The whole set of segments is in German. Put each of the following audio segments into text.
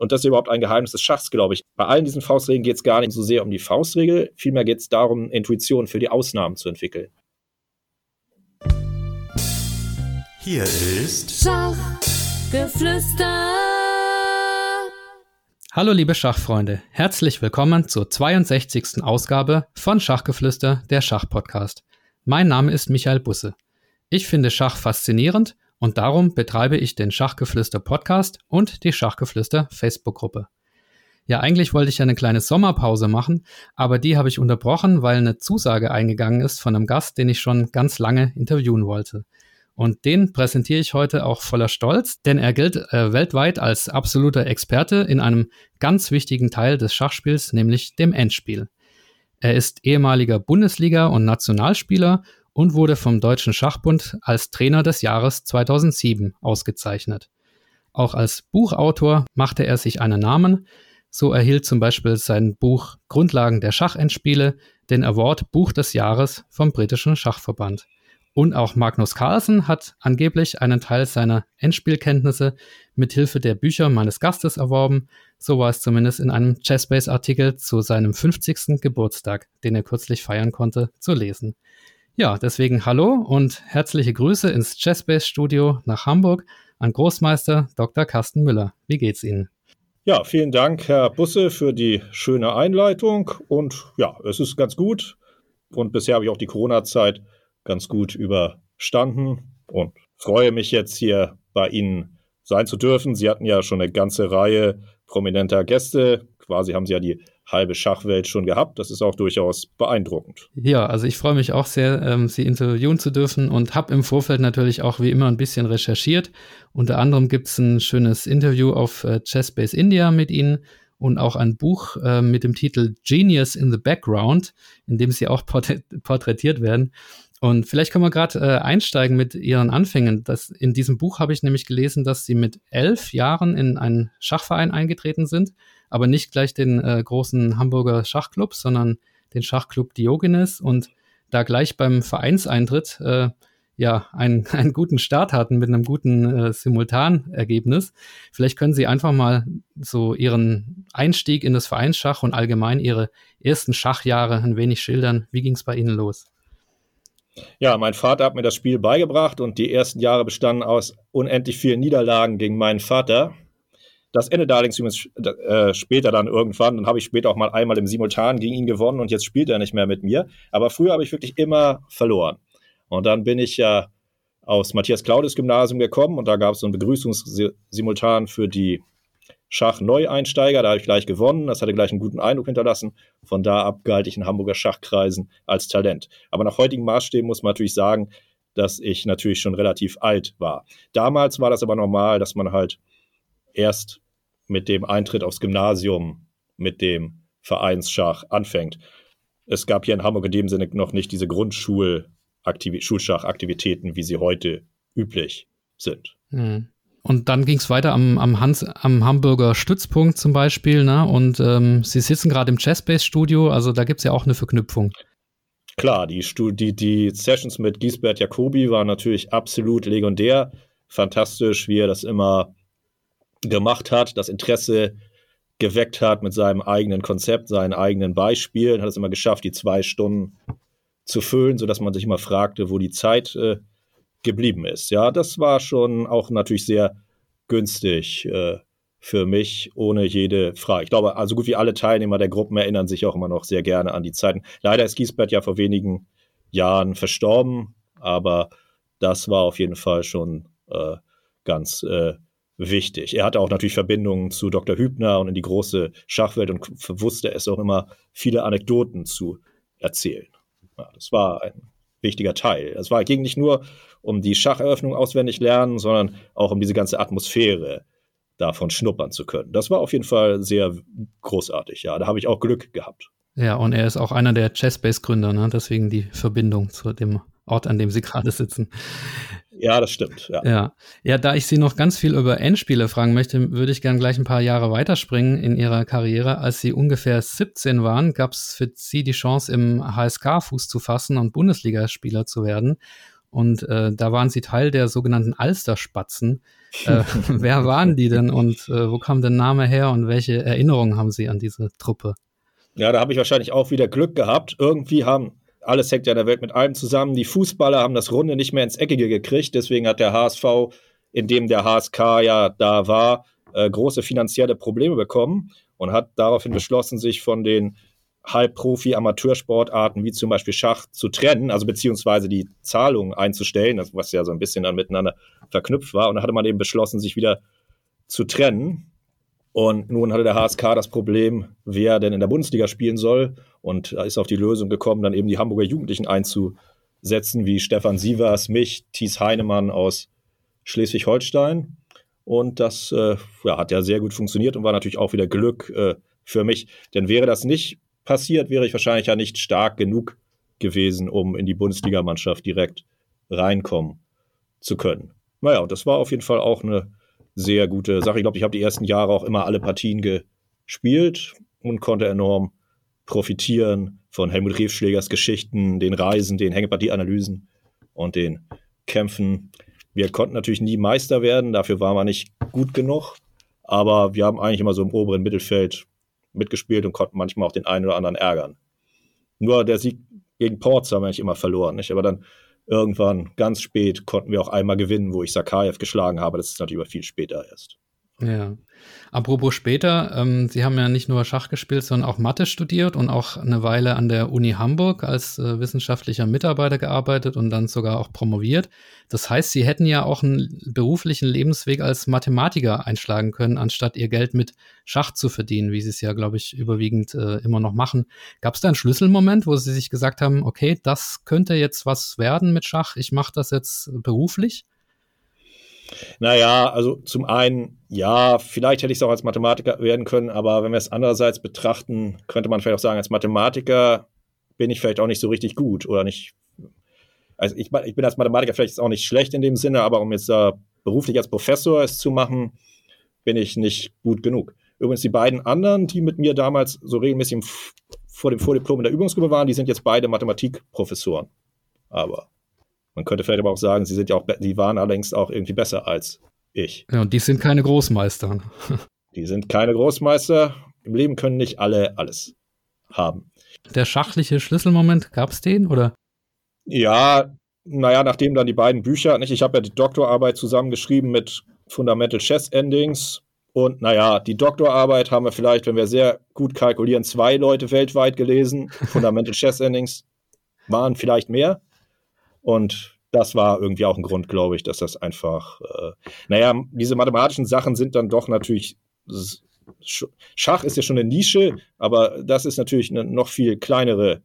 Und das ist überhaupt ein Geheimnis des Schachs, glaube ich. Bei allen diesen Faustregeln geht es gar nicht so sehr um die Faustregel, vielmehr geht es darum, Intuition für die Ausnahmen zu entwickeln. Hier ist Schachgeflüster. Hallo liebe Schachfreunde, herzlich willkommen zur 62. Ausgabe von Schachgeflüster, der Schachpodcast. Mein Name ist Michael Busse. Ich finde Schach faszinierend und darum betreibe ich den Schachgeflüster Podcast und die Schachgeflüster Facebook-Gruppe. Ja, eigentlich wollte ich eine kleine Sommerpause machen, aber die habe ich unterbrochen, weil eine Zusage eingegangen ist von einem Gast, den ich schon ganz lange interviewen wollte. Und den präsentiere ich heute auch voller Stolz, denn er gilt äh, weltweit als absoluter Experte in einem ganz wichtigen Teil des Schachspiels, nämlich dem Endspiel. Er ist ehemaliger Bundesliga- und Nationalspieler und wurde vom Deutschen Schachbund als Trainer des Jahres 2007 ausgezeichnet. Auch als Buchautor machte er sich einen Namen. So erhielt zum Beispiel sein Buch Grundlagen der Schachendspiele den Award Buch des Jahres vom britischen Schachverband. Und auch Magnus Carlsen hat angeblich einen Teil seiner Endspielkenntnisse mit Hilfe der Bücher meines Gastes erworben. So war es zumindest in einem Chessbase-Artikel zu seinem 50. Geburtstag, den er kürzlich feiern konnte, zu lesen. Ja, deswegen hallo und herzliche Grüße ins Chessbase Studio nach Hamburg an Großmeister Dr. Carsten Müller. Wie geht's Ihnen? Ja, vielen Dank, Herr Busse, für die schöne Einleitung. Und ja, es ist ganz gut. Und bisher habe ich auch die Corona-Zeit ganz gut überstanden und freue mich jetzt hier bei Ihnen sein zu dürfen. Sie hatten ja schon eine ganze Reihe prominenter Gäste. Quasi haben Sie ja die halbe Schachwelt schon gehabt. Das ist auch durchaus beeindruckend. Ja, also ich freue mich auch sehr, ähm, Sie interviewen zu dürfen und habe im Vorfeld natürlich auch wie immer ein bisschen recherchiert. Unter anderem gibt es ein schönes Interview auf äh, Chessbase India mit Ihnen und auch ein Buch äh, mit dem Titel Genius in the Background, in dem Sie auch porträtiert werden. Und vielleicht können wir gerade äh, einsteigen mit Ihren Anfängen. Das, in diesem Buch habe ich nämlich gelesen, dass Sie mit elf Jahren in einen Schachverein eingetreten sind, aber nicht gleich den äh, großen Hamburger Schachclub, sondern den Schachclub Diogenes und da gleich beim Vereinseintritt äh, ja einen, einen guten Start hatten mit einem guten äh, Simultanergebnis. Vielleicht können Sie einfach mal so Ihren Einstieg in das Vereinsschach und allgemein Ihre ersten Schachjahre ein wenig schildern. Wie ging es bei Ihnen los? Ja, mein Vater hat mir das Spiel beigebracht und die ersten Jahre bestanden aus unendlich vielen Niederlagen gegen meinen Vater. Das endete allerdings äh, später dann irgendwann. Dann habe ich später auch mal einmal im Simultan gegen ihn gewonnen und jetzt spielt er nicht mehr mit mir. Aber früher habe ich wirklich immer verloren. Und dann bin ich ja aus Matthias Claudius Gymnasium gekommen und da gab es so ein Begrüßungssimultan für die Schach-Neueinsteiger, da habe ich gleich gewonnen, das hatte gleich einen guten Eindruck hinterlassen. Von da ab galt ich in Hamburger Schachkreisen als Talent. Aber nach heutigen Maßstäben muss man natürlich sagen, dass ich natürlich schon relativ alt war. Damals war das aber normal, dass man halt erst mit dem Eintritt aufs Gymnasium mit dem Vereinsschach anfängt. Es gab hier in Hamburg in dem Sinne noch nicht diese Grundschulschachaktivitäten, wie sie heute üblich sind. Hm. Und dann ging es weiter am, am, Hans, am Hamburger Stützpunkt zum Beispiel. Ne? Und ähm, Sie sitzen gerade im Chessbase-Studio, also da gibt es ja auch eine Verknüpfung. Klar, die, die, die Sessions mit Giesbert Jacobi waren natürlich absolut legendär. Fantastisch, wie er das immer gemacht hat, das Interesse geweckt hat mit seinem eigenen Konzept, seinen eigenen Beispielen, hat es immer geschafft, die zwei Stunden zu füllen, sodass man sich immer fragte, wo die Zeit äh, geblieben ist. Ja, das war schon auch natürlich sehr günstig äh, für mich, ohne jede Frage. Ich glaube, also gut wie alle Teilnehmer der Gruppen erinnern sich auch immer noch sehr gerne an die Zeiten. Leider ist Giesbert ja vor wenigen Jahren verstorben, aber das war auf jeden Fall schon äh, ganz äh, wichtig. Er hatte auch natürlich Verbindungen zu Dr. Hübner und in die große Schachwelt und wusste es auch immer, viele Anekdoten zu erzählen. Ja, das war ein wichtiger Teil. Es ging nicht nur um die Schacheröffnung auswendig lernen, sondern auch um diese ganze Atmosphäre davon schnuppern zu können. Das war auf jeden Fall sehr großartig, ja. Da habe ich auch Glück gehabt. Ja, und er ist auch einer der Chessbase-Gründer, ne? deswegen die Verbindung zu dem Ort, an dem Sie gerade sitzen. Ja, das stimmt. Ja. ja. Ja, da ich Sie noch ganz viel über Endspiele fragen möchte, würde ich gerne gleich ein paar Jahre weiterspringen in Ihrer Karriere. Als Sie ungefähr 17 waren, gab es für Sie die Chance, im HSK Fuß zu fassen und Bundesligaspieler zu werden. und äh, da waren sie Teil der sogenannten Alsterspatzen. Äh, wer waren die denn und äh, wo kam der Name her und welche Erinnerungen haben Sie an diese Truppe? Ja, da habe ich wahrscheinlich auch wieder Glück gehabt. Irgendwie haben, alles hängt ja in der Welt mit allem zusammen, die Fußballer haben das Runde nicht mehr ins Eckige gekriegt. Deswegen hat der HSV, in dem der HSK ja da war, äh, große finanzielle Probleme bekommen und hat daraufhin beschlossen, sich von den Halbprofi-Amateursportarten wie zum Beispiel Schach zu trennen, also beziehungsweise die Zahlungen einzustellen, was ja so ein bisschen dann miteinander verknüpft war. Und da hatte man eben beschlossen, sich wieder zu trennen. Und nun hatte der HSK das Problem, wer denn in der Bundesliga spielen soll. Und da ist auf die Lösung gekommen, dann eben die Hamburger Jugendlichen einzusetzen, wie Stefan Sievers, mich, Thies Heinemann aus Schleswig-Holstein. Und das äh, ja, hat ja sehr gut funktioniert und war natürlich auch wieder Glück äh, für mich. Denn wäre das nicht passiert, wäre ich wahrscheinlich ja nicht stark genug gewesen, um in die Bundesligamannschaft direkt reinkommen zu können. Naja, und das war auf jeden Fall auch eine sehr gute Sache. Ich glaube, ich habe die ersten Jahre auch immer alle Partien gespielt und konnte enorm profitieren von Helmut Riefschlägers Geschichten, den Reisen, den Hängepartieanalysen und den Kämpfen. Wir konnten natürlich nie Meister werden, dafür waren wir nicht gut genug, aber wir haben eigentlich immer so im oberen Mittelfeld mitgespielt und konnten manchmal auch den einen oder anderen ärgern. Nur der Sieg gegen Ports haben wir nicht immer verloren, nicht? Aber dann irgendwann ganz spät konnten wir auch einmal gewinnen, wo ich Sakayev geschlagen habe. Das ist natürlich aber viel später erst. Ja. Apropos später, ähm, Sie haben ja nicht nur Schach gespielt, sondern auch Mathe studiert und auch eine Weile an der Uni Hamburg als äh, wissenschaftlicher Mitarbeiter gearbeitet und dann sogar auch promoviert. Das heißt, Sie hätten ja auch einen beruflichen Lebensweg als Mathematiker einschlagen können, anstatt Ihr Geld mit Schach zu verdienen, wie Sie es ja, glaube ich, überwiegend äh, immer noch machen. Gab es da einen Schlüsselmoment, wo Sie sich gesagt haben, okay, das könnte jetzt was werden mit Schach, ich mache das jetzt beruflich? Naja, also zum einen, ja, vielleicht hätte ich es auch als Mathematiker werden können, aber wenn wir es andererseits betrachten, könnte man vielleicht auch sagen, als Mathematiker bin ich vielleicht auch nicht so richtig gut oder nicht. Also ich, ich bin als Mathematiker vielleicht auch nicht schlecht in dem Sinne, aber um jetzt da beruflich als Professor es zu machen, bin ich nicht gut genug. Übrigens, die beiden anderen, die mit mir damals so regelmäßig vor dem Vordiplom in der Übungsgruppe waren, die sind jetzt beide Mathematikprofessoren. Aber man könnte vielleicht aber auch sagen, sie sind ja auch, die waren allerdings auch irgendwie besser als ich. Ja, und die sind keine Großmeister. die sind keine Großmeister. Im Leben können nicht alle alles haben. Der schachliche Schlüsselmoment, gab es den oder? Ja, naja, nachdem dann die beiden Bücher, nicht, ich habe ja die Doktorarbeit zusammengeschrieben mit Fundamental Chess Endings. Und naja, die Doktorarbeit haben wir vielleicht, wenn wir sehr gut kalkulieren, zwei Leute weltweit gelesen. Fundamental Chess Endings waren vielleicht mehr. Und das war irgendwie auch ein Grund, glaube ich, dass das einfach, äh, naja, diese mathematischen Sachen sind dann doch natürlich, Schach ist ja schon eine Nische, aber das ist natürlich eine noch viel kleinere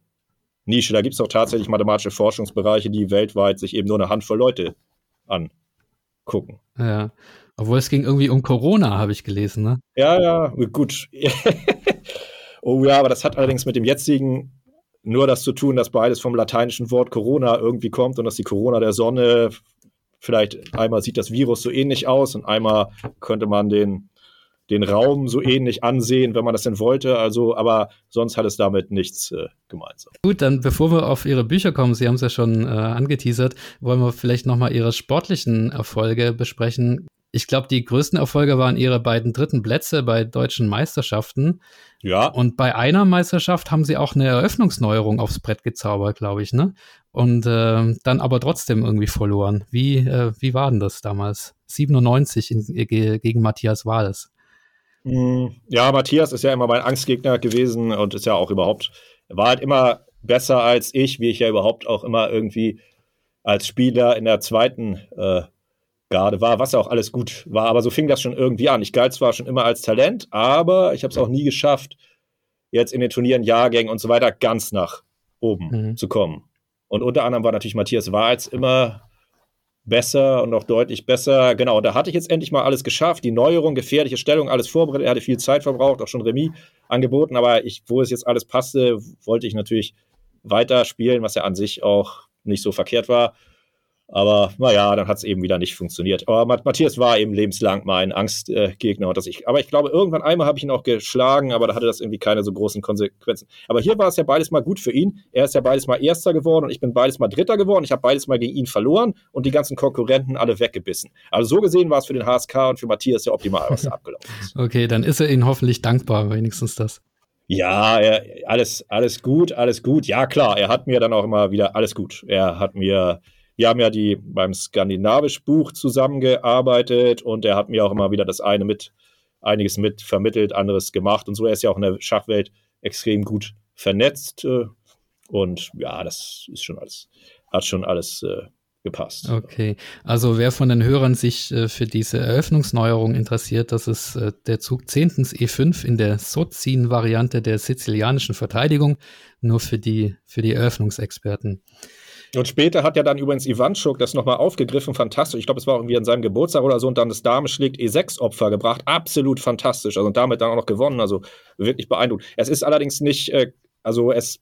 Nische. Da gibt es auch tatsächlich mathematische Forschungsbereiche, die weltweit sich eben nur eine Handvoll Leute angucken. Ja, obwohl es ging irgendwie um Corona, habe ich gelesen, ne? Ja, ja, gut. oh ja, aber das hat allerdings mit dem jetzigen nur das zu tun, dass beides vom lateinischen Wort Corona irgendwie kommt und dass die Corona der Sonne vielleicht einmal sieht das Virus so ähnlich aus und einmal könnte man den, den Raum so ähnlich ansehen, wenn man das denn wollte. Also, aber sonst hat es damit nichts äh, gemeinsam. Gut, dann bevor wir auf Ihre Bücher kommen, Sie haben es ja schon äh, angeteasert, wollen wir vielleicht nochmal Ihre sportlichen Erfolge besprechen. Ich glaube, die größten Erfolge waren ihre beiden dritten Plätze bei deutschen Meisterschaften. Ja. Und bei einer Meisterschaft haben sie auch eine Eröffnungsneuerung aufs Brett gezaubert, glaube ich, ne? Und äh, dann aber trotzdem irgendwie verloren. Wie, äh, wie war denn das damals? 97 in, äh, gegen Matthias Wahles. Hm, ja, Matthias ist ja immer mein Angstgegner gewesen und ist ja auch überhaupt, war halt immer besser als ich, wie ich ja überhaupt auch immer irgendwie als Spieler in der zweiten äh, gerade war, was auch alles gut war. Aber so fing das schon irgendwie an. Ich galt zwar schon immer als Talent, aber ich habe es auch nie geschafft, jetzt in den Turnieren, Jahrgängen und so weiter ganz nach oben mhm. zu kommen. Und unter anderem war natürlich Matthias Warz immer besser und noch deutlich besser. Genau, da hatte ich jetzt endlich mal alles geschafft. Die Neuerung, gefährliche Stellung, alles vorbereitet. Er hatte viel Zeit verbraucht, auch schon Remis angeboten. Aber ich, wo es jetzt alles passte, wollte ich natürlich weiter spielen, was ja an sich auch nicht so verkehrt war. Aber naja, dann hat es eben wieder nicht funktioniert. Aber Matthias war eben lebenslang mein Angstgegner. Äh, ich, aber ich glaube, irgendwann einmal habe ich ihn auch geschlagen, aber da hatte das irgendwie keine so großen Konsequenzen. Aber hier war es ja beides mal gut für ihn. Er ist ja beides mal Erster geworden und ich bin beides mal Dritter geworden. Ich habe beides mal gegen ihn verloren und die ganzen Konkurrenten alle weggebissen. Also so gesehen war es für den HSK und für Matthias ja optimal, was da abgelaufen ist. Okay, dann ist er Ihnen hoffentlich dankbar, wenigstens das. Ja, er, alles, alles gut, alles gut. Ja, klar, er hat mir dann auch immer wieder alles gut. Er hat mir wir haben ja die beim skandinavisch Buch zusammengearbeitet und er hat mir auch immer wieder das eine mit, einiges mit vermittelt, anderes gemacht und so. Er ist ja auch in der Schachwelt extrem gut vernetzt äh, und ja, das ist schon alles, hat schon alles äh, gepasst. Okay, also wer von den Hörern sich äh, für diese Eröffnungsneuerung interessiert, das ist äh, der Zug 10. E5 in der Sozin-Variante der sizilianischen Verteidigung, nur für die, für die Eröffnungsexperten. Und später hat ja dann übrigens Ivanchuk das nochmal aufgegriffen, fantastisch. Ich glaube, es war irgendwie an seinem Geburtstag oder so und dann das Dame schlägt E6-Opfer gebracht. Absolut fantastisch. Also und damit dann auch noch gewonnen. Also wirklich beeindruckend. Es ist allerdings nicht, äh, also es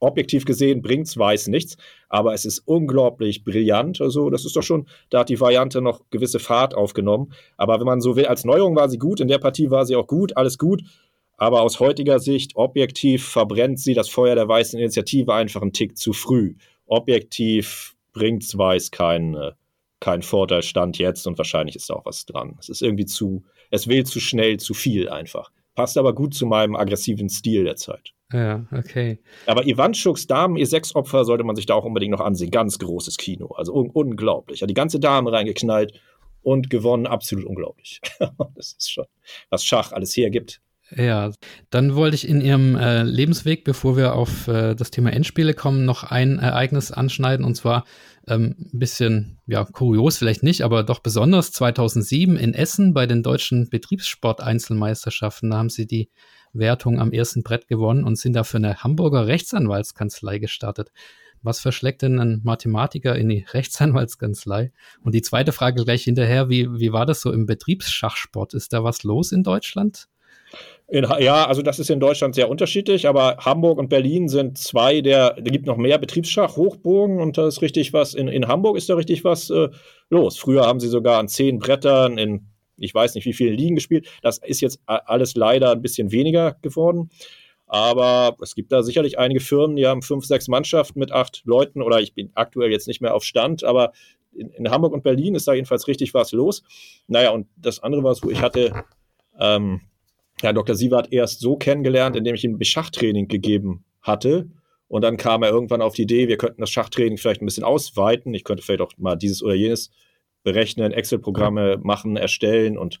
objektiv gesehen bringt es weiß nichts, aber es ist unglaublich brillant. Also, das ist doch schon, da hat die Variante noch gewisse Fahrt aufgenommen. Aber wenn man so will, als Neuerung war sie gut, in der Partie war sie auch gut, alles gut. Aber aus heutiger Sicht, objektiv, verbrennt sie das Feuer der weißen Initiative einfach einen Tick zu früh objektiv bringt Weiß keinen äh, kein Vorteil Stand jetzt und wahrscheinlich ist da auch was dran. Es ist irgendwie zu, es will zu schnell, zu viel einfach. Passt aber gut zu meinem aggressiven Stil der Zeit. Ja, okay. Aber Ivanschuks Damen, ihr sechs Opfer, sollte man sich da auch unbedingt noch ansehen. Ganz großes Kino. Also un unglaublich. Hat die ganze Dame reingeknallt und gewonnen. Absolut unglaublich. das ist schon, was Schach alles hergibt. Ja, dann wollte ich in Ihrem äh, Lebensweg, bevor wir auf äh, das Thema Endspiele kommen, noch ein Ereignis anschneiden und zwar ähm, ein bisschen, ja, kurios vielleicht nicht, aber doch besonders 2007 in Essen bei den deutschen Betriebssport-Einzelmeisterschaften. Da haben Sie die Wertung am ersten Brett gewonnen und sind da für eine Hamburger Rechtsanwaltskanzlei gestartet. Was verschlägt denn ein Mathematiker in die Rechtsanwaltskanzlei? Und die zweite Frage gleich hinterher, wie, wie war das so im Betriebsschachsport? Ist da was los in Deutschland? In, ja, also das ist in Deutschland sehr unterschiedlich, aber Hamburg und Berlin sind zwei der, da gibt noch mehr Betriebsschach, Hochburgen und da ist richtig was, in, in Hamburg ist da richtig was äh, los. Früher haben sie sogar an zehn Brettern in, ich weiß nicht wie vielen Ligen gespielt. Das ist jetzt alles leider ein bisschen weniger geworden. Aber es gibt da sicherlich einige Firmen, die haben fünf, sechs Mannschaften mit acht Leuten oder ich bin aktuell jetzt nicht mehr auf Stand, aber in, in Hamburg und Berlin ist da jedenfalls richtig was los. Naja, und das andere war so, ich hatte ähm, Herr Dr. Sievert erst so kennengelernt, indem ich ihm Schachtraining gegeben hatte. Und dann kam er irgendwann auf die Idee, wir könnten das Schachtraining vielleicht ein bisschen ausweiten. Ich könnte vielleicht auch mal dieses oder jenes berechnen, Excel-Programme machen, erstellen und,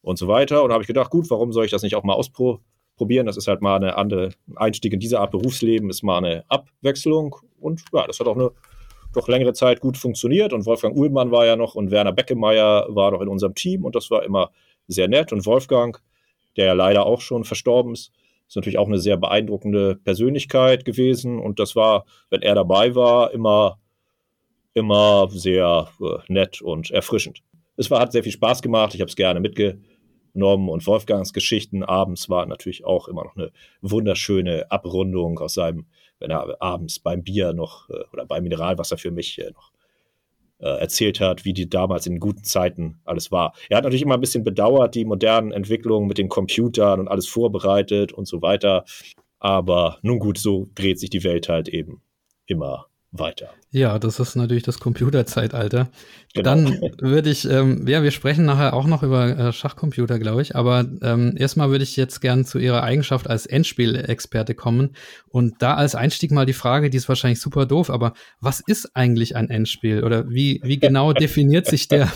und so weiter. Und habe ich gedacht, gut, warum soll ich das nicht auch mal ausprobieren? Das ist halt mal eine andere Einstieg in diese Art Berufsleben, ist mal eine Abwechslung. Und ja, das hat auch eine doch längere Zeit gut funktioniert. Und Wolfgang Uhlmann war ja noch und Werner Beckemeyer war noch in unserem Team und das war immer sehr nett. Und Wolfgang der ja leider auch schon verstorben ist. Ist natürlich auch eine sehr beeindruckende Persönlichkeit gewesen und das war, wenn er dabei war, immer, immer sehr äh, nett und erfrischend. Es war, hat sehr viel Spaß gemacht, ich habe es gerne mitgenommen und Wolfgangs Geschichten abends war natürlich auch immer noch eine wunderschöne Abrundung aus seinem, wenn er abends beim Bier noch äh, oder beim Mineralwasser für mich äh, noch erzählt hat, wie die damals in guten Zeiten alles war. Er hat natürlich immer ein bisschen bedauert, die modernen Entwicklungen mit den Computern und alles vorbereitet und so weiter. Aber nun gut, so dreht sich die Welt halt eben immer weiter. Ja, das ist natürlich das Computerzeitalter. Genau. Dann würde ich, ähm, ja, wir sprechen nachher auch noch über äh, Schachcomputer, glaube ich, aber ähm, erstmal würde ich jetzt gern zu Ihrer Eigenschaft als Endspielexperte kommen und da als Einstieg mal die Frage, die ist wahrscheinlich super doof, aber was ist eigentlich ein Endspiel oder wie, wie genau definiert sich der,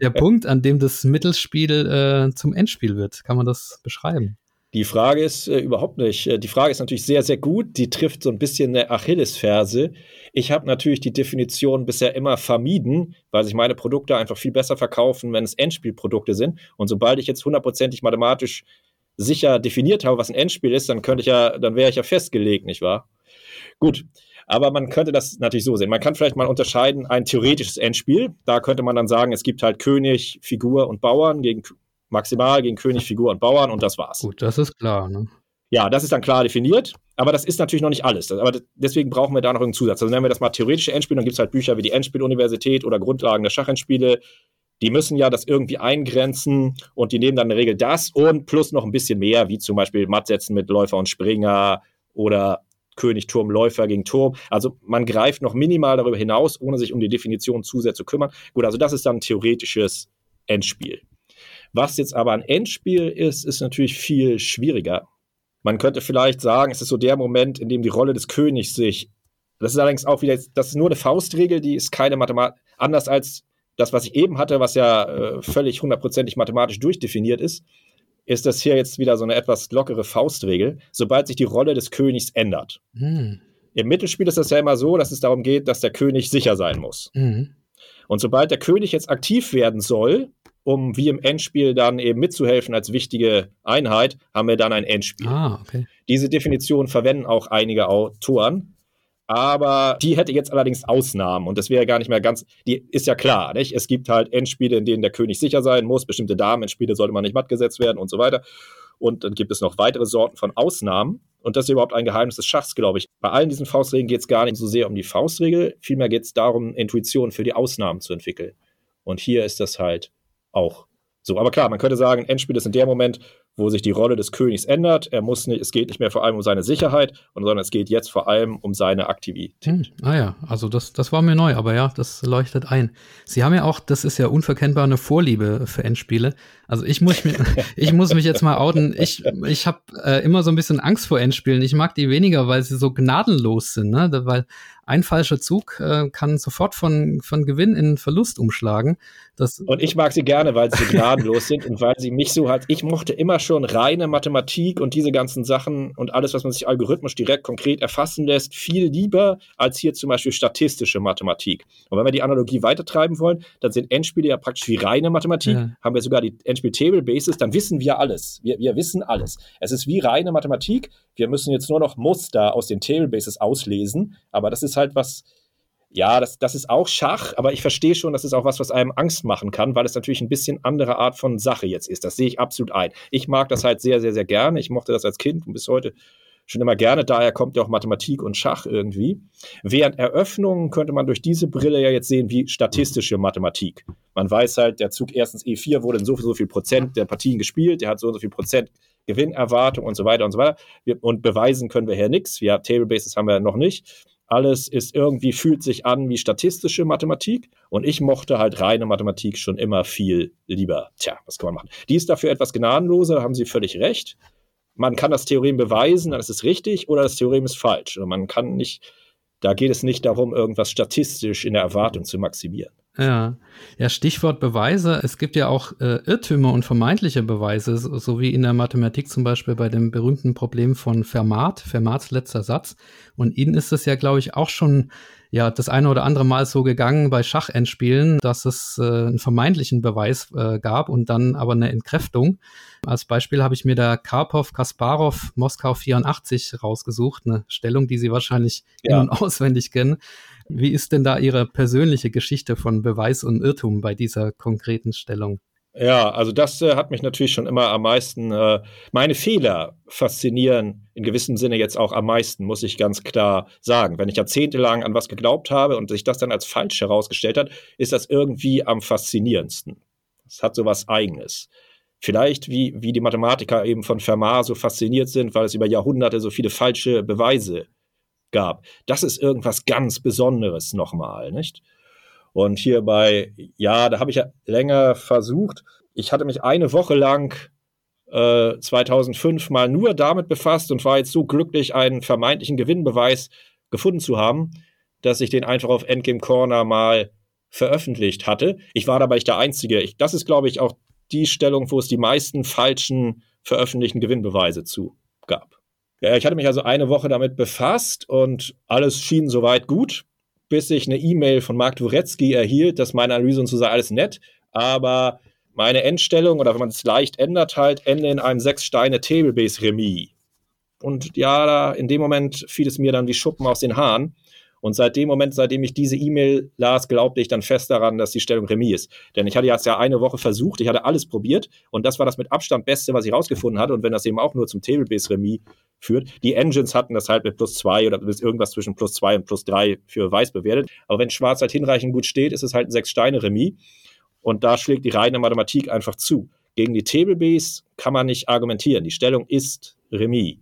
der Punkt, an dem das Mittelspiel äh, zum Endspiel wird? Kann man das beschreiben? Die Frage ist äh, überhaupt nicht. Äh, die Frage ist natürlich sehr, sehr gut. Die trifft so ein bisschen eine Achillesferse. Ich habe natürlich die Definition bisher immer vermieden, weil sich meine Produkte einfach viel besser verkaufen, wenn es Endspielprodukte sind. Und sobald ich jetzt hundertprozentig mathematisch sicher definiert habe, was ein Endspiel ist, dann könnte ich ja, dann wäre ich ja festgelegt, nicht wahr? Gut. Aber man könnte das natürlich so sehen. Man kann vielleicht mal unterscheiden, ein theoretisches Endspiel. Da könnte man dann sagen, es gibt halt König, Figur und Bauern gegen maximal gegen König, Figur und Bauern und das war's. Gut, das ist klar. Ne? Ja, das ist dann klar definiert. aber das ist natürlich noch nicht alles. Aber deswegen brauchen wir da noch einen Zusatz. Also nennen wir das mal theoretische Endspiele, dann gibt es halt Bücher wie die Endspieluniversität oder Grundlagen der Schachendspiele. Die müssen ja das irgendwie eingrenzen und die nehmen dann in der Regel das und plus noch ein bisschen mehr, wie zum Beispiel Mattsetzen mit Läufer und Springer oder König, Turm, Läufer gegen Turm. Also man greift noch minimal darüber hinaus, ohne sich um die Definition zu sehr zu kümmern. Gut, also das ist dann ein theoretisches Endspiel. Was jetzt aber ein Endspiel ist, ist natürlich viel schwieriger. Man könnte vielleicht sagen, es ist so der Moment, in dem die Rolle des Königs sich. Das ist allerdings auch wieder, das ist nur eine Faustregel, die ist keine Mathematik, anders als das, was ich eben hatte, was ja äh, völlig hundertprozentig mathematisch durchdefiniert ist, ist das hier jetzt wieder so eine etwas lockere Faustregel, sobald sich die Rolle des Königs ändert. Hm. Im Mittelspiel ist das ja immer so, dass es darum geht, dass der König sicher sein muss. Hm. Und sobald der König jetzt aktiv werden soll, um wie im Endspiel dann eben mitzuhelfen als wichtige Einheit, haben wir dann ein Endspiel. Ah, okay. Diese Definition verwenden auch einige Autoren. Aber die hätte jetzt allerdings Ausnahmen und das wäre gar nicht mehr ganz, die ist ja klar, nicht? Es gibt halt Endspiele, in denen der König sicher sein muss, bestimmte Damen-Endspiele sollte man nicht matt gesetzt werden und so weiter. Und dann gibt es noch weitere Sorten von Ausnahmen. Und das ist überhaupt ein Geheimnis des Schachs, glaube ich. Bei allen diesen Faustregeln geht es gar nicht so sehr um die Faustregel, vielmehr geht es darum, Intuition für die Ausnahmen zu entwickeln. Und hier ist das halt auch so. Aber klar, man könnte sagen, Endspiel ist in der Moment, wo sich die Rolle des Königs ändert. Er muss nicht, es geht nicht mehr vor allem um seine Sicherheit, sondern es geht jetzt vor allem um seine Aktivität. Hm, ah ja, also das, das war mir neu, aber ja, das leuchtet ein. Sie haben ja auch, das ist ja unverkennbar eine Vorliebe für Endspiele. Also ich muss mich, ich muss mich jetzt mal outen. Ich, ich habe äh, immer so ein bisschen Angst vor Endspielen. Ich mag die weniger, weil sie so gnadenlos sind, ne? Weil ein falscher Zug äh, kann sofort von, von Gewinn in Verlust umschlagen. Das und ich mag sie gerne, weil sie gnadenlos sind und weil sie mich so halt, ich mochte immer schon reine Mathematik und diese ganzen Sachen und alles, was man sich algorithmisch direkt konkret erfassen lässt, viel lieber als hier zum Beispiel statistische Mathematik. Und wenn wir die Analogie weitertreiben wollen, dann sind Endspiele ja praktisch wie reine Mathematik. Ja. Haben wir sogar die Endspiel Table Basis, dann wissen wir alles. Wir, wir wissen alles. Es ist wie reine Mathematik. Wir müssen jetzt nur noch Muster aus den Table Bases auslesen, aber das ist halt was, ja, das, das ist auch Schach, aber ich verstehe schon, das ist auch was, was einem Angst machen kann, weil es natürlich ein bisschen andere Art von Sache jetzt ist. Das sehe ich absolut ein. Ich mag das halt sehr, sehr, sehr gerne. Ich mochte das als Kind und bis heute schon immer gerne. Daher kommt ja auch Mathematik und Schach irgendwie. Während Eröffnungen könnte man durch diese Brille ja jetzt sehen wie statistische Mathematik. Man weiß halt, der Zug erstens E4 wurde in so, so viel Prozent der Partien gespielt, der hat so und so viel Prozent Gewinnerwartung und so weiter und so weiter. Und beweisen können wir hier nichts. Ja, Table Bases haben wir noch nicht. Alles ist irgendwie, fühlt sich an wie statistische Mathematik. Und ich mochte halt reine Mathematik schon immer viel lieber. Tja, was kann man machen? Die ist dafür etwas gnadenloser, haben Sie völlig recht. Man kann das Theorem beweisen, dann ist es richtig, oder das Theorem ist falsch. Also man kann nicht, da geht es nicht darum, irgendwas statistisch in der Erwartung zu maximieren. Ja. ja, Stichwort Beweise. Es gibt ja auch äh, Irrtümer und vermeintliche Beweise, so, so, wie in der Mathematik zum Beispiel bei dem berühmten Problem von Fermat, Fermats letzter Satz. Und Ihnen ist es ja, glaube ich, auch schon ja das eine oder andere Mal so gegangen bei Schachendspielen, dass es äh, einen vermeintlichen Beweis äh, gab und dann aber eine Entkräftung. Als Beispiel habe ich mir da Karpov Kasparov Moskau 84 rausgesucht, eine Stellung, die Sie wahrscheinlich ja. in- und auswendig kennen. Wie ist denn da Ihre persönliche Geschichte von Beweis und Irrtum bei dieser konkreten Stellung? Ja, also das äh, hat mich natürlich schon immer am meisten, äh, meine Fehler faszinieren in gewissem Sinne jetzt auch am meisten, muss ich ganz klar sagen. Wenn ich jahrzehntelang an was geglaubt habe und sich das dann als falsch herausgestellt hat, ist das irgendwie am faszinierendsten. Es hat so was Eigenes. Vielleicht wie, wie die Mathematiker eben von Fermat so fasziniert sind, weil es über Jahrhunderte so viele falsche Beweise gab. Das ist irgendwas ganz Besonderes nochmal, nicht? Und hierbei, ja, da habe ich ja länger versucht. Ich hatte mich eine Woche lang äh, 2005 mal nur damit befasst und war jetzt so glücklich, einen vermeintlichen Gewinnbeweis gefunden zu haben, dass ich den einfach auf Endgame Corner mal veröffentlicht hatte. Ich war dabei nicht der Einzige. Ich, das ist, glaube ich, auch die Stellung, wo es die meisten falschen veröffentlichten Gewinnbeweise zu gab. Ja, ich hatte mich also eine Woche damit befasst und alles schien soweit gut bis ich eine E-Mail von Mark Dworetzky erhielt, dass meine Analyse und so sei alles nett, aber meine Endstellung oder wenn man es leicht ändert, halt ende in einem sechs Steine Tablebase Remis. Und ja, in dem Moment fiel es mir dann wie Schuppen aus den Haaren. Und seit dem Moment, seitdem ich diese E-Mail las, glaubte ich dann fest daran, dass die Stellung Remis ist. Denn ich hatte ja eine Woche versucht, ich hatte alles probiert und das war das mit Abstand Beste, was ich rausgefunden hatte. Und wenn das eben auch nur zum Table-Based Remis führt, die Engines hatten das halt mit plus zwei oder bis irgendwas zwischen plus zwei und plus drei für weiß bewertet. Aber wenn Schwarz halt hinreichend gut steht, ist es halt ein Sechs-Steine-Remis. Und da schlägt die reine Mathematik einfach zu. Gegen die Table Base kann man nicht argumentieren. Die Stellung ist Remis.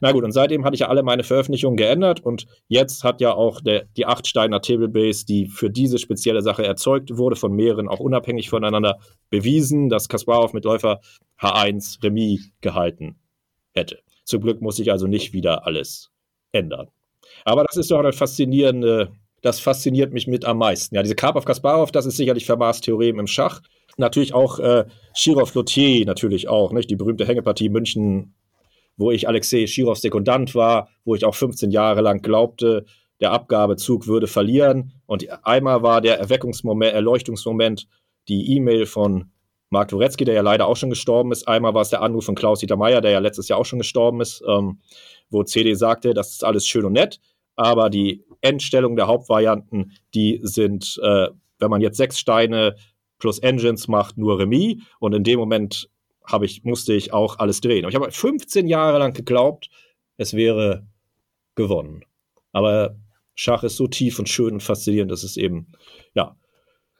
Na gut, und seitdem hatte ich ja alle meine Veröffentlichungen geändert und jetzt hat ja auch der, die Acht-Steiner Table Base, die für diese spezielle Sache erzeugt wurde, von mehreren auch unabhängig voneinander bewiesen, dass Kasparov mit Läufer H1 Remis gehalten hätte. Zum Glück muss ich also nicht wieder alles ändern. Aber das ist doch eine faszinierende, das fasziniert mich mit am meisten. Ja, diese Karpov-Kasparov, das ist sicherlich Fermats Theorem im Schach. Natürlich auch äh, Chirov-Lothier, natürlich auch, nicht? Die berühmte Hängepartie München wo ich Alexei Schirovs Sekundant war, wo ich auch 15 Jahre lang glaubte, der Abgabezug würde verlieren. Und einmal war der Erweckungsmoment, Erleuchtungsmoment die E-Mail von Mark Turecki, der ja leider auch schon gestorben ist. Einmal war es der Anruf von Klaus-Dieter Meyer, der ja letztes Jahr auch schon gestorben ist, ähm, wo CD sagte, das ist alles schön und nett, aber die Endstellung der Hauptvarianten, die sind, äh, wenn man jetzt sechs Steine plus Engines macht, nur Remis. Und in dem Moment habe ich, musste ich auch alles drehen. Aber ich habe 15 Jahre lang geglaubt, es wäre gewonnen. Aber Schach ist so tief und schön und faszinierend, dass es eben, ja,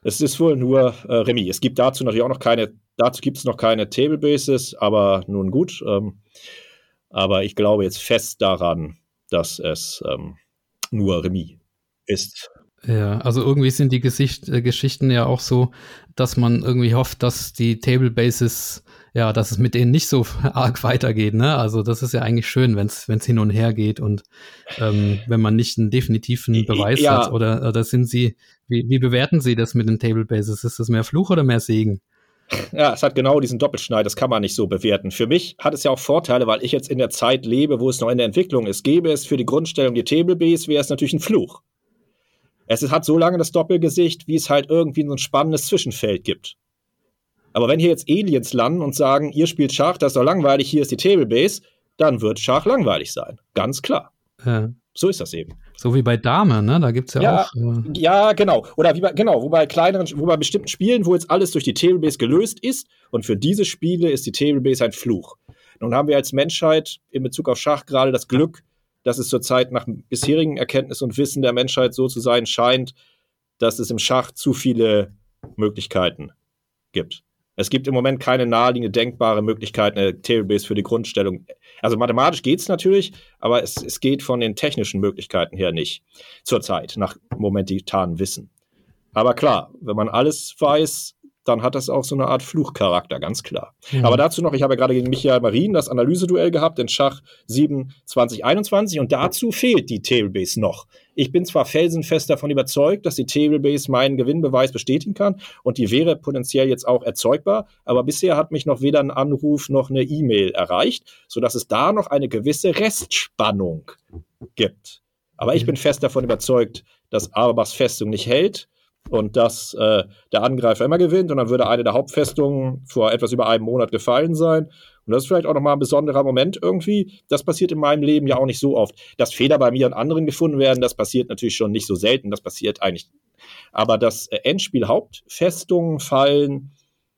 es ist wohl nur äh, Remis. Es gibt dazu natürlich auch noch keine, dazu gibt es noch keine Table Bases, aber nun gut. Ähm, aber ich glaube jetzt fest daran, dass es ähm, nur Remis ist. Ja, also irgendwie sind die Gesicht, äh, Geschichten ja auch so, dass man irgendwie hofft, dass die Table Bases ja, dass es mit denen nicht so arg weitergeht. Ne? Also das ist ja eigentlich schön, wenn es hin und her geht und ähm, wenn man nicht einen definitiven Beweis ja. hat. Oder, oder sind Sie, wie, wie bewerten Sie das mit den Table Bases? Ist das mehr Fluch oder mehr Segen? Ja, es hat genau diesen Doppelschneid, das kann man nicht so bewerten. Für mich hat es ja auch Vorteile, weil ich jetzt in der Zeit lebe, wo es noch in der Entwicklung ist. Gäbe es für die Grundstellung die Table Base, wäre es natürlich ein Fluch. Es hat so lange das Doppelgesicht, wie es halt irgendwie so ein spannendes Zwischenfeld gibt. Aber wenn hier jetzt Aliens landen und sagen, ihr spielt Schach, das ist doch langweilig, hier ist die Table Base, dann wird Schach langweilig sein. Ganz klar. Ja. So ist das eben. So wie bei Dame, ne? Da gibt es ja, ja, auch. Äh ja, genau. Oder wie bei, genau, wo bei kleineren, wo bei bestimmten Spielen, wo jetzt alles durch die Table Base gelöst ist. Und für diese Spiele ist die Table Base ein Fluch. Nun haben wir als Menschheit in Bezug auf Schach gerade das Glück, dass es zurzeit nach bisherigen Erkenntnissen und Wissen der Menschheit so zu sein scheint, dass es im Schach zu viele Möglichkeiten gibt. Es gibt im Moment keine naheliegende denkbare Möglichkeit, eine Tablebase für die Grundstellung. Also mathematisch geht es natürlich, aber es, es geht von den technischen Möglichkeiten her nicht. Zurzeit, nach momentanem Wissen. Aber klar, wenn man alles weiß, dann hat das auch so eine Art Fluchcharakter, ganz klar. Mhm. Aber dazu noch, ich habe ja gerade gegen Michael Marien das Analyseduell gehabt in Schach 7 2021 und dazu fehlt die Tablebase noch. Ich bin zwar felsenfest davon überzeugt, dass die Tablebase meinen Gewinnbeweis bestätigen kann und die wäre potenziell jetzt auch erzeugbar, aber bisher hat mich noch weder ein Anruf noch eine E-Mail erreicht, sodass es da noch eine gewisse Restspannung gibt. Aber ich mhm. bin fest davon überzeugt, dass Arbas Festung nicht hält und dass äh, der Angreifer immer gewinnt und dann würde eine der Hauptfestungen vor etwas über einem Monat gefallen sein. Und das ist vielleicht auch nochmal ein besonderer Moment irgendwie. Das passiert in meinem Leben ja auch nicht so oft. Dass Fehler bei mir und anderen gefunden werden, das passiert natürlich schon nicht so selten. Das passiert eigentlich. Aber das äh, Endspiel Hauptfestungen fallen,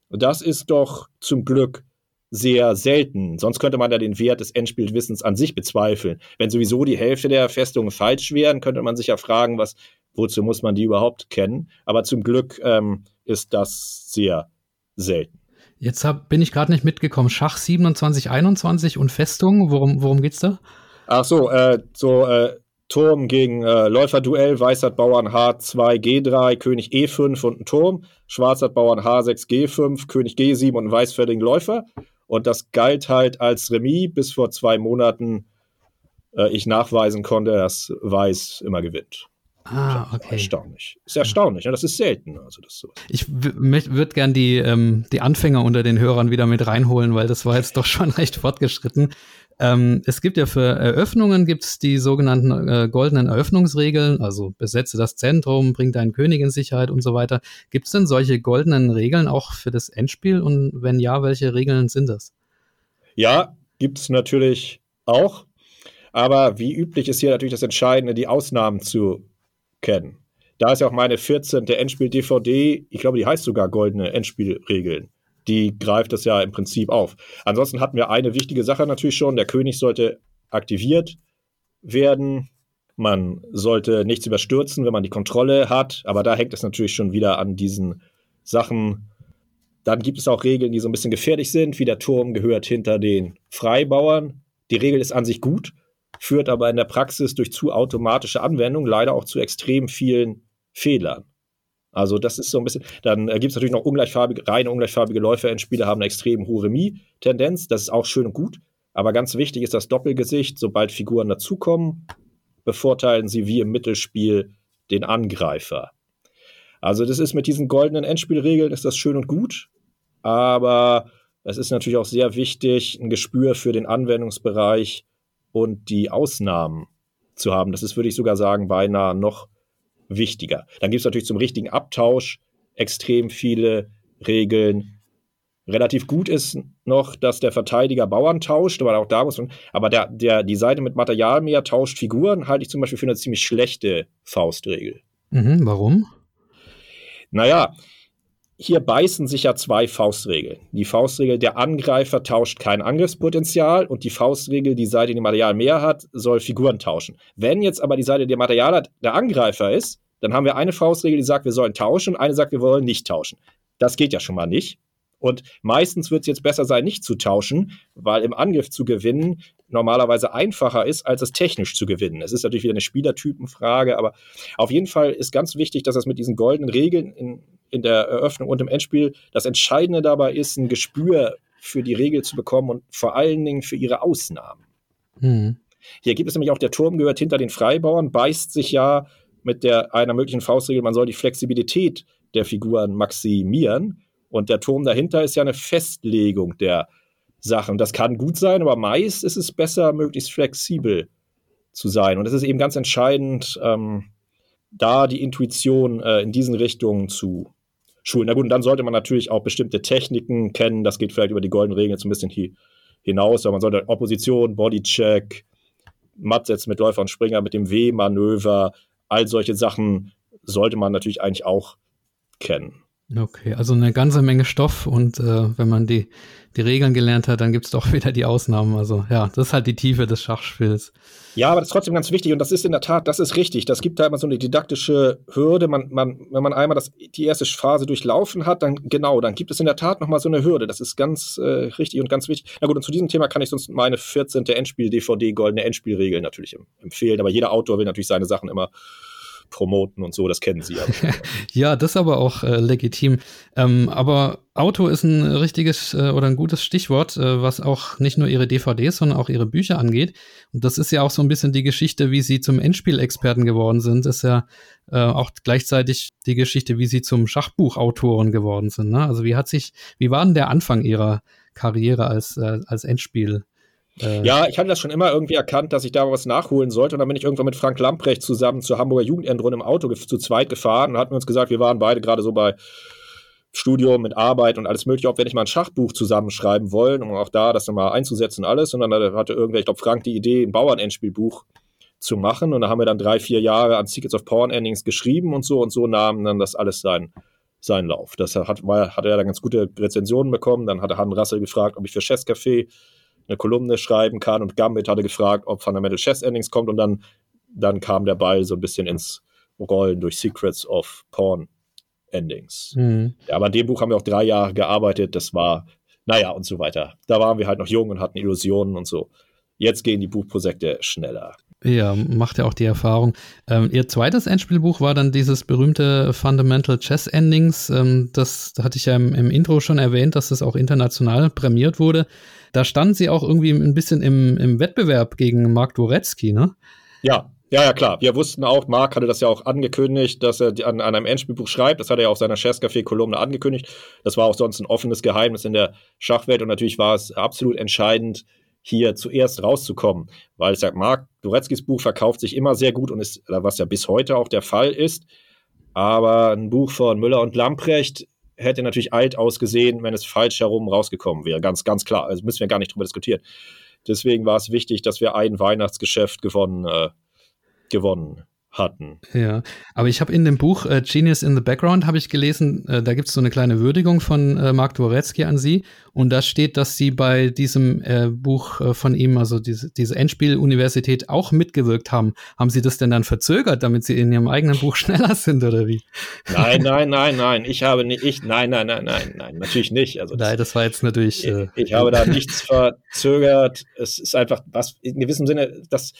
das ist doch zum Glück sehr selten. Sonst könnte man ja den Wert des Endspielwissens an sich bezweifeln. Wenn sowieso die Hälfte der Festungen falsch wären, könnte man sich ja fragen, was wozu muss man die überhaupt kennen? Aber zum Glück ähm, ist das sehr selten. Jetzt hab, bin ich gerade nicht mitgekommen. Schach 27, 21 und Festung, worum, worum geht's da? Ach so, äh, so äh, Turm gegen äh, Läuferduell, Weiß hat Bauern H2, G3, König E5 und ein Turm. Schwarz hat Bauern H6, G5, König G7 und ein weißfertigen Läufer. Und das galt halt als Remis, bis vor zwei Monaten äh, ich nachweisen konnte, dass Weiß immer gewinnt. Ah, okay. Erstaunlich. Ist erstaunlich, ne? das ist selten. Also das so. Ich würde gern die, ähm, die Anfänger unter den Hörern wieder mit reinholen, weil das war jetzt doch schon recht fortgeschritten. Ähm, es gibt ja für Eröffnungen gibt's die sogenannten äh, goldenen Eröffnungsregeln, also besetze das Zentrum, bring deinen König in Sicherheit und so weiter. Gibt es denn solche goldenen Regeln auch für das Endspiel? Und wenn ja, welche Regeln sind das? Ja, gibt es natürlich auch. Aber wie üblich ist hier natürlich das Entscheidende, die Ausnahmen zu kennen. Da ist ja auch meine 14. Endspiel-DVD, ich glaube, die heißt sogar Goldene Endspielregeln. Die greift das ja im Prinzip auf. Ansonsten hatten wir eine wichtige Sache natürlich schon. Der König sollte aktiviert werden. Man sollte nichts überstürzen, wenn man die Kontrolle hat. Aber da hängt es natürlich schon wieder an diesen Sachen. Dann gibt es auch Regeln, die so ein bisschen gefährlich sind, wie der Turm gehört hinter den Freibauern. Die Regel ist an sich gut, führt aber in der Praxis durch zu automatische Anwendung leider auch zu extrem vielen Fehlern. Also das ist so ein bisschen, dann äh, gibt es natürlich noch ungleichfarbige, reine ungleichfarbige Läufer in Spiele haben eine extrem hohe Remis-Tendenz. Das ist auch schön und gut. Aber ganz wichtig ist das Doppelgesicht. Sobald Figuren dazukommen, bevorteilen sie wie im Mittelspiel den Angreifer. Also das ist mit diesen goldenen Endspielregeln ist das schön und gut. Aber es ist natürlich auch sehr wichtig, ein Gespür für den Anwendungsbereich und die Ausnahmen zu haben. Das ist, würde ich sogar sagen, beinahe noch wichtiger. Dann gibt es natürlich zum richtigen Abtausch extrem viele Regeln. Relativ gut ist noch, dass der Verteidiger Bauern tauscht, aber auch da muss man, aber der, der, die Seite mit Material mehr tauscht Figuren, halte ich zum Beispiel für eine ziemlich schlechte Faustregel. Mhm, warum? Naja, hier beißen sich ja zwei Faustregeln. Die Faustregel, der Angreifer tauscht kein Angriffspotenzial und die Faustregel, die Seite, die Material mehr hat, soll Figuren tauschen. Wenn jetzt aber die Seite, die Material hat, der Angreifer ist, dann haben wir eine Faustregel, die sagt, wir sollen tauschen und eine sagt, wir wollen nicht tauschen. Das geht ja schon mal nicht. Und meistens wird es jetzt besser sein, nicht zu tauschen, weil im Angriff zu gewinnen normalerweise einfacher ist, als es technisch zu gewinnen. Es ist natürlich wieder eine Spielertypenfrage, aber auf jeden Fall ist ganz wichtig, dass das mit diesen goldenen Regeln in, in der Eröffnung und im Endspiel das Entscheidende dabei ist, ein Gespür für die Regel zu bekommen und vor allen Dingen für ihre Ausnahmen. Mhm. Hier gibt es nämlich auch, der Turm gehört hinter den Freibauern, beißt sich ja mit der einer möglichen Faustregel, man soll die Flexibilität der Figuren maximieren. Und der Turm dahinter ist ja eine Festlegung der Sachen. Das kann gut sein, aber meist ist es besser, möglichst flexibel zu sein. Und es ist eben ganz entscheidend, ähm, da die Intuition äh, in diesen Richtungen zu schulen. Na gut, und dann sollte man natürlich auch bestimmte Techniken kennen. Das geht vielleicht über die goldenen Regeln jetzt ein bisschen hi hinaus. Aber man sollte Opposition, Bodycheck, Mattsätze mit Läufer und Springer, mit dem W-Manöver, all solche Sachen sollte man natürlich eigentlich auch kennen. Okay, also eine ganze Menge Stoff und äh, wenn man die, die Regeln gelernt hat, dann gibt es doch wieder die Ausnahmen. Also ja, das ist halt die Tiefe des Schachspiels. Ja, aber das ist trotzdem ganz wichtig und das ist in der Tat, das ist richtig. Das gibt da immer so eine didaktische Hürde. Man, man, wenn man einmal das, die erste Phase durchlaufen hat, dann genau, dann gibt es in der Tat nochmal so eine Hürde. Das ist ganz äh, richtig und ganz wichtig. Na gut, und zu diesem Thema kann ich sonst meine 14. Endspiel-DVD Goldene Endspielregeln natürlich empfehlen. Aber jeder Autor will natürlich seine Sachen immer promoten und so, das kennen Sie ja. ja, das ist aber auch äh, legitim. Ähm, aber Auto ist ein richtiges äh, oder ein gutes Stichwort, äh, was auch nicht nur Ihre DVDs, sondern auch Ihre Bücher angeht. Und das ist ja auch so ein bisschen die Geschichte, wie Sie zum Endspielexperten geworden sind. Das ist ja äh, auch gleichzeitig die Geschichte, wie Sie zum Schachbuchautoren geworden sind. Ne? Also wie hat sich, wie war denn der Anfang Ihrer Karriere als, äh, als Endspiel? Äh, ja, ich hatte das schon immer irgendwie erkannt, dass ich da was nachholen sollte. Und dann bin ich irgendwann mit Frank Lamprecht zusammen zur Hamburger Jugendendrunde im Auto zu zweit gefahren und hatten uns gesagt, wir waren beide gerade so bei Studium mit Arbeit und alles mögliche, ob wir nicht mal ein Schachbuch zusammenschreiben wollen, um auch da das nochmal einzusetzen alles. Und dann hatte irgendwer, ich glaube Frank, die Idee, ein Bauernendspielbuch zu machen. Und da haben wir dann drei, vier Jahre an Secrets of Porn Endings geschrieben und so und so nahmen dann das alles seinen, seinen Lauf. Das hat, war, hat er dann ganz gute Rezensionen bekommen. Dann hatte Han Rassel gefragt, ob ich für Chess Café eine Kolumne schreiben kann. Und Gambit hatte gefragt, ob Fundamental Chess Endings kommt. Und dann, dann kam der Ball so ein bisschen ins Rollen durch Secrets of Porn Endings. Mhm. Ja, aber an dem Buch haben wir auch drei Jahre gearbeitet. Das war, naja, und so weiter. Da waren wir halt noch jung und hatten Illusionen und so. Jetzt gehen die Buchprojekte schneller. Ja, macht ja auch die Erfahrung. Ähm, ihr zweites Endspielbuch war dann dieses berühmte Fundamental Chess Endings. Ähm, das hatte ich ja im, im, Intro schon erwähnt, dass das auch international prämiert wurde. Da standen sie auch irgendwie ein bisschen im, im Wettbewerb gegen Mark Dworetzky, ne? Ja, ja, ja, klar. Wir wussten auch, Mark hatte das ja auch angekündigt, dass er an, an einem Endspielbuch schreibt. Das hat er ja auf seiner Chesscafé-Kolumne angekündigt. Das war auch sonst ein offenes Geheimnis in der Schachwelt und natürlich war es absolut entscheidend, hier zuerst rauszukommen. Weil ich sage, Marc Duretzkis Buch verkauft sich immer sehr gut und ist, was ja bis heute auch der Fall ist. Aber ein Buch von Müller und Lamprecht hätte natürlich alt ausgesehen, wenn es falsch herum rausgekommen wäre. Ganz, ganz klar. Also müssen wir gar nicht drüber diskutieren. deswegen war es wichtig, dass wir ein Weihnachtsgeschäft gewonnen, äh, gewonnen hatten. Ja, aber ich habe in dem Buch äh, Genius in the Background habe ich gelesen, äh, da gibt es so eine kleine Würdigung von äh, Mark Dworetzky an Sie und da steht, dass Sie bei diesem äh, Buch äh, von ihm, also diese, diese Endspiel-Universität, auch mitgewirkt haben. Haben Sie das denn dann verzögert, damit Sie in Ihrem eigenen Buch schneller sind oder wie? Nein, nein, nein, nein, ich habe nicht, ich, nein, nein, nein, nein, nein, natürlich nicht. Also das, nein, das war jetzt natürlich. Ich, ich habe da nichts verzögert. Es ist einfach was in gewissem Sinne, das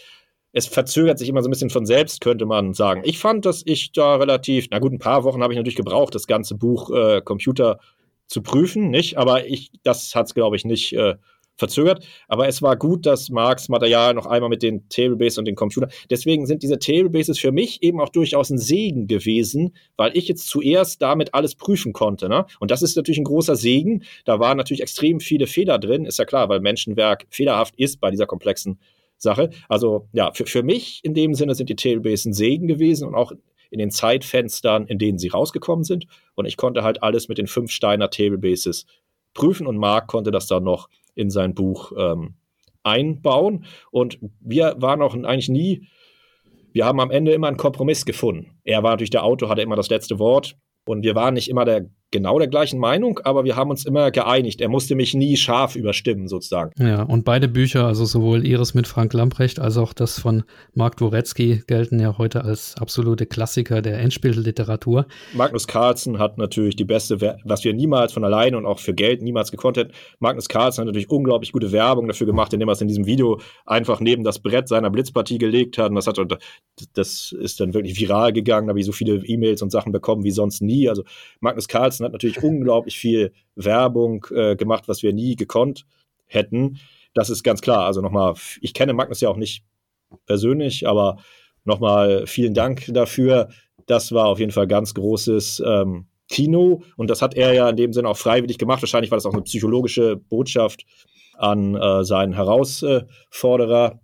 es verzögert sich immer so ein bisschen von selbst, könnte man sagen. Ich fand, dass ich da relativ, na gut, ein paar Wochen habe ich natürlich gebraucht, das ganze Buch äh, Computer zu prüfen, nicht? Aber ich, das hat es, glaube ich, nicht äh, verzögert. Aber es war gut, dass Marx Material noch einmal mit den Tablebases und den Computern. Deswegen sind diese Tablebases für mich eben auch durchaus ein Segen gewesen, weil ich jetzt zuerst damit alles prüfen konnte. Ne? Und das ist natürlich ein großer Segen. Da waren natürlich extrem viele Fehler drin, ist ja klar, weil Menschenwerk fehlerhaft ist bei dieser komplexen Sache. Also ja, für, für mich in dem Sinne sind die Tailbases ein Segen gewesen und auch in den Zeitfenstern, in denen sie rausgekommen sind. Und ich konnte halt alles mit den fünf Steiner Tablebases prüfen und Marc konnte das dann noch in sein Buch ähm, einbauen. Und wir waren auch eigentlich nie, wir haben am Ende immer einen Kompromiss gefunden. Er war natürlich der Autor, hatte immer das letzte Wort. Und wir waren nicht immer der genau der gleichen Meinung, aber wir haben uns immer geeinigt. Er musste mich nie scharf überstimmen, sozusagen. Ja, und beide Bücher, also sowohl Ihres mit Frank Lamprecht als auch das von Mark Dworetzky, gelten ja heute als absolute Klassiker der Endspielliteratur. Magnus Carlsen hat natürlich die beste, was wir niemals von alleine und auch für Geld niemals gekonnt hätten. Magnus Carlsen hat natürlich unglaublich gute Werbung dafür gemacht, indem er es in diesem Video einfach neben das Brett seiner Blitzpartie gelegt hat. Und das, hat, das ist dann wirklich viral gegangen. Da habe ich so viele E-Mails und Sachen bekommen wie sonst nie. Also Magnus Carlsen Carlsen hat natürlich unglaublich viel Werbung äh, gemacht, was wir nie gekonnt hätten. Das ist ganz klar. Also nochmal, ich kenne Magnus ja auch nicht persönlich, aber nochmal vielen Dank dafür. Das war auf jeden Fall ganz großes ähm, Kino und das hat er ja in dem Sinne auch freiwillig gemacht. Wahrscheinlich war das auch eine psychologische Botschaft an äh, seinen Herausforderer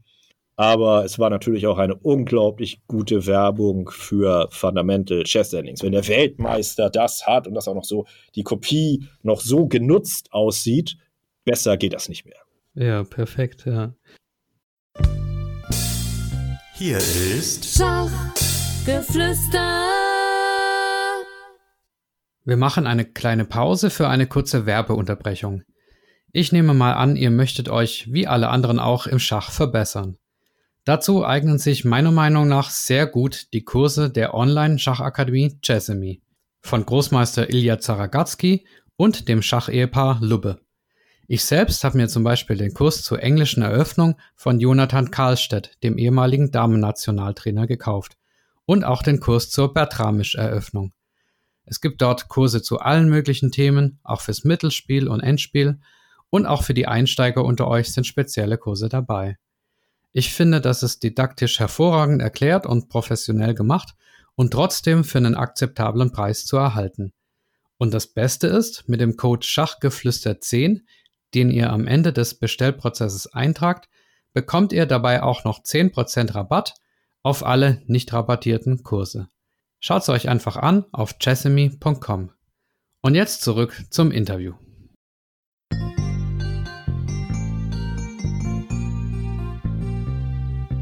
aber es war natürlich auch eine unglaublich gute Werbung für Fundamental Chess Endings. Wenn der Weltmeister das hat und das auch noch so, die Kopie noch so genutzt aussieht, besser geht das nicht mehr. Ja, perfekt, ja. Hier ist Schachgeflüster. Wir machen eine kleine Pause für eine kurze Werbeunterbrechung. Ich nehme mal an, ihr möchtet euch, wie alle anderen auch, im Schach verbessern. Dazu eignen sich meiner Meinung nach sehr gut die Kurse der Online-Schachakademie Chessemy von Großmeister Ilya Zaragatsky und dem Schachehepaar Lubbe. Ich selbst habe mir zum Beispiel den Kurs zur englischen Eröffnung von Jonathan Karlstedt, dem ehemaligen Damen-Nationaltrainer, gekauft und auch den Kurs zur Bertramisch-Eröffnung. Es gibt dort Kurse zu allen möglichen Themen, auch fürs Mittelspiel und Endspiel und auch für die Einsteiger unter euch sind spezielle Kurse dabei. Ich finde, das ist didaktisch hervorragend erklärt und professionell gemacht und trotzdem für einen akzeptablen Preis zu erhalten. Und das Beste ist, mit dem Code Schachgeflüster10, den ihr am Ende des Bestellprozesses eintragt, bekommt ihr dabei auch noch 10% Rabatt auf alle nicht rabattierten Kurse. Schaut es euch einfach an auf chessemy.com. Und jetzt zurück zum Interview.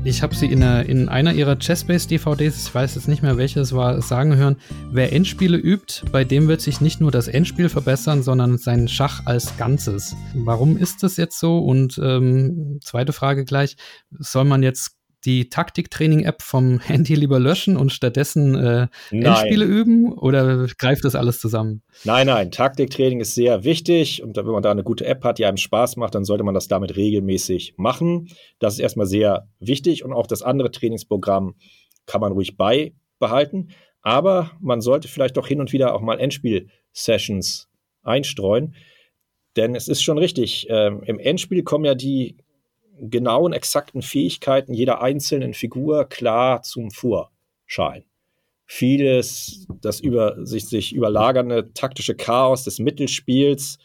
Ich habe sie in einer, in einer ihrer Chessbase-DVDs, ich weiß jetzt nicht mehr welche es war, sagen hören, wer Endspiele übt, bei dem wird sich nicht nur das Endspiel verbessern, sondern sein Schach als Ganzes. Warum ist das jetzt so? Und ähm, zweite Frage gleich, soll man jetzt die Taktiktraining-App vom Handy lieber löschen und stattdessen äh, Endspiele üben oder greift das alles zusammen? Nein, nein, Taktiktraining ist sehr wichtig und wenn man da eine gute App hat, die einem Spaß macht, dann sollte man das damit regelmäßig machen. Das ist erstmal sehr wichtig und auch das andere Trainingsprogramm kann man ruhig beibehalten. Aber man sollte vielleicht doch hin und wieder auch mal Endspiel-Sessions einstreuen. Denn es ist schon richtig, ähm, im Endspiel kommen ja die genauen, exakten Fähigkeiten jeder einzelnen Figur klar zum Vorschein. Vieles, das über sich, sich überlagernde taktische Chaos des Mittelspiels,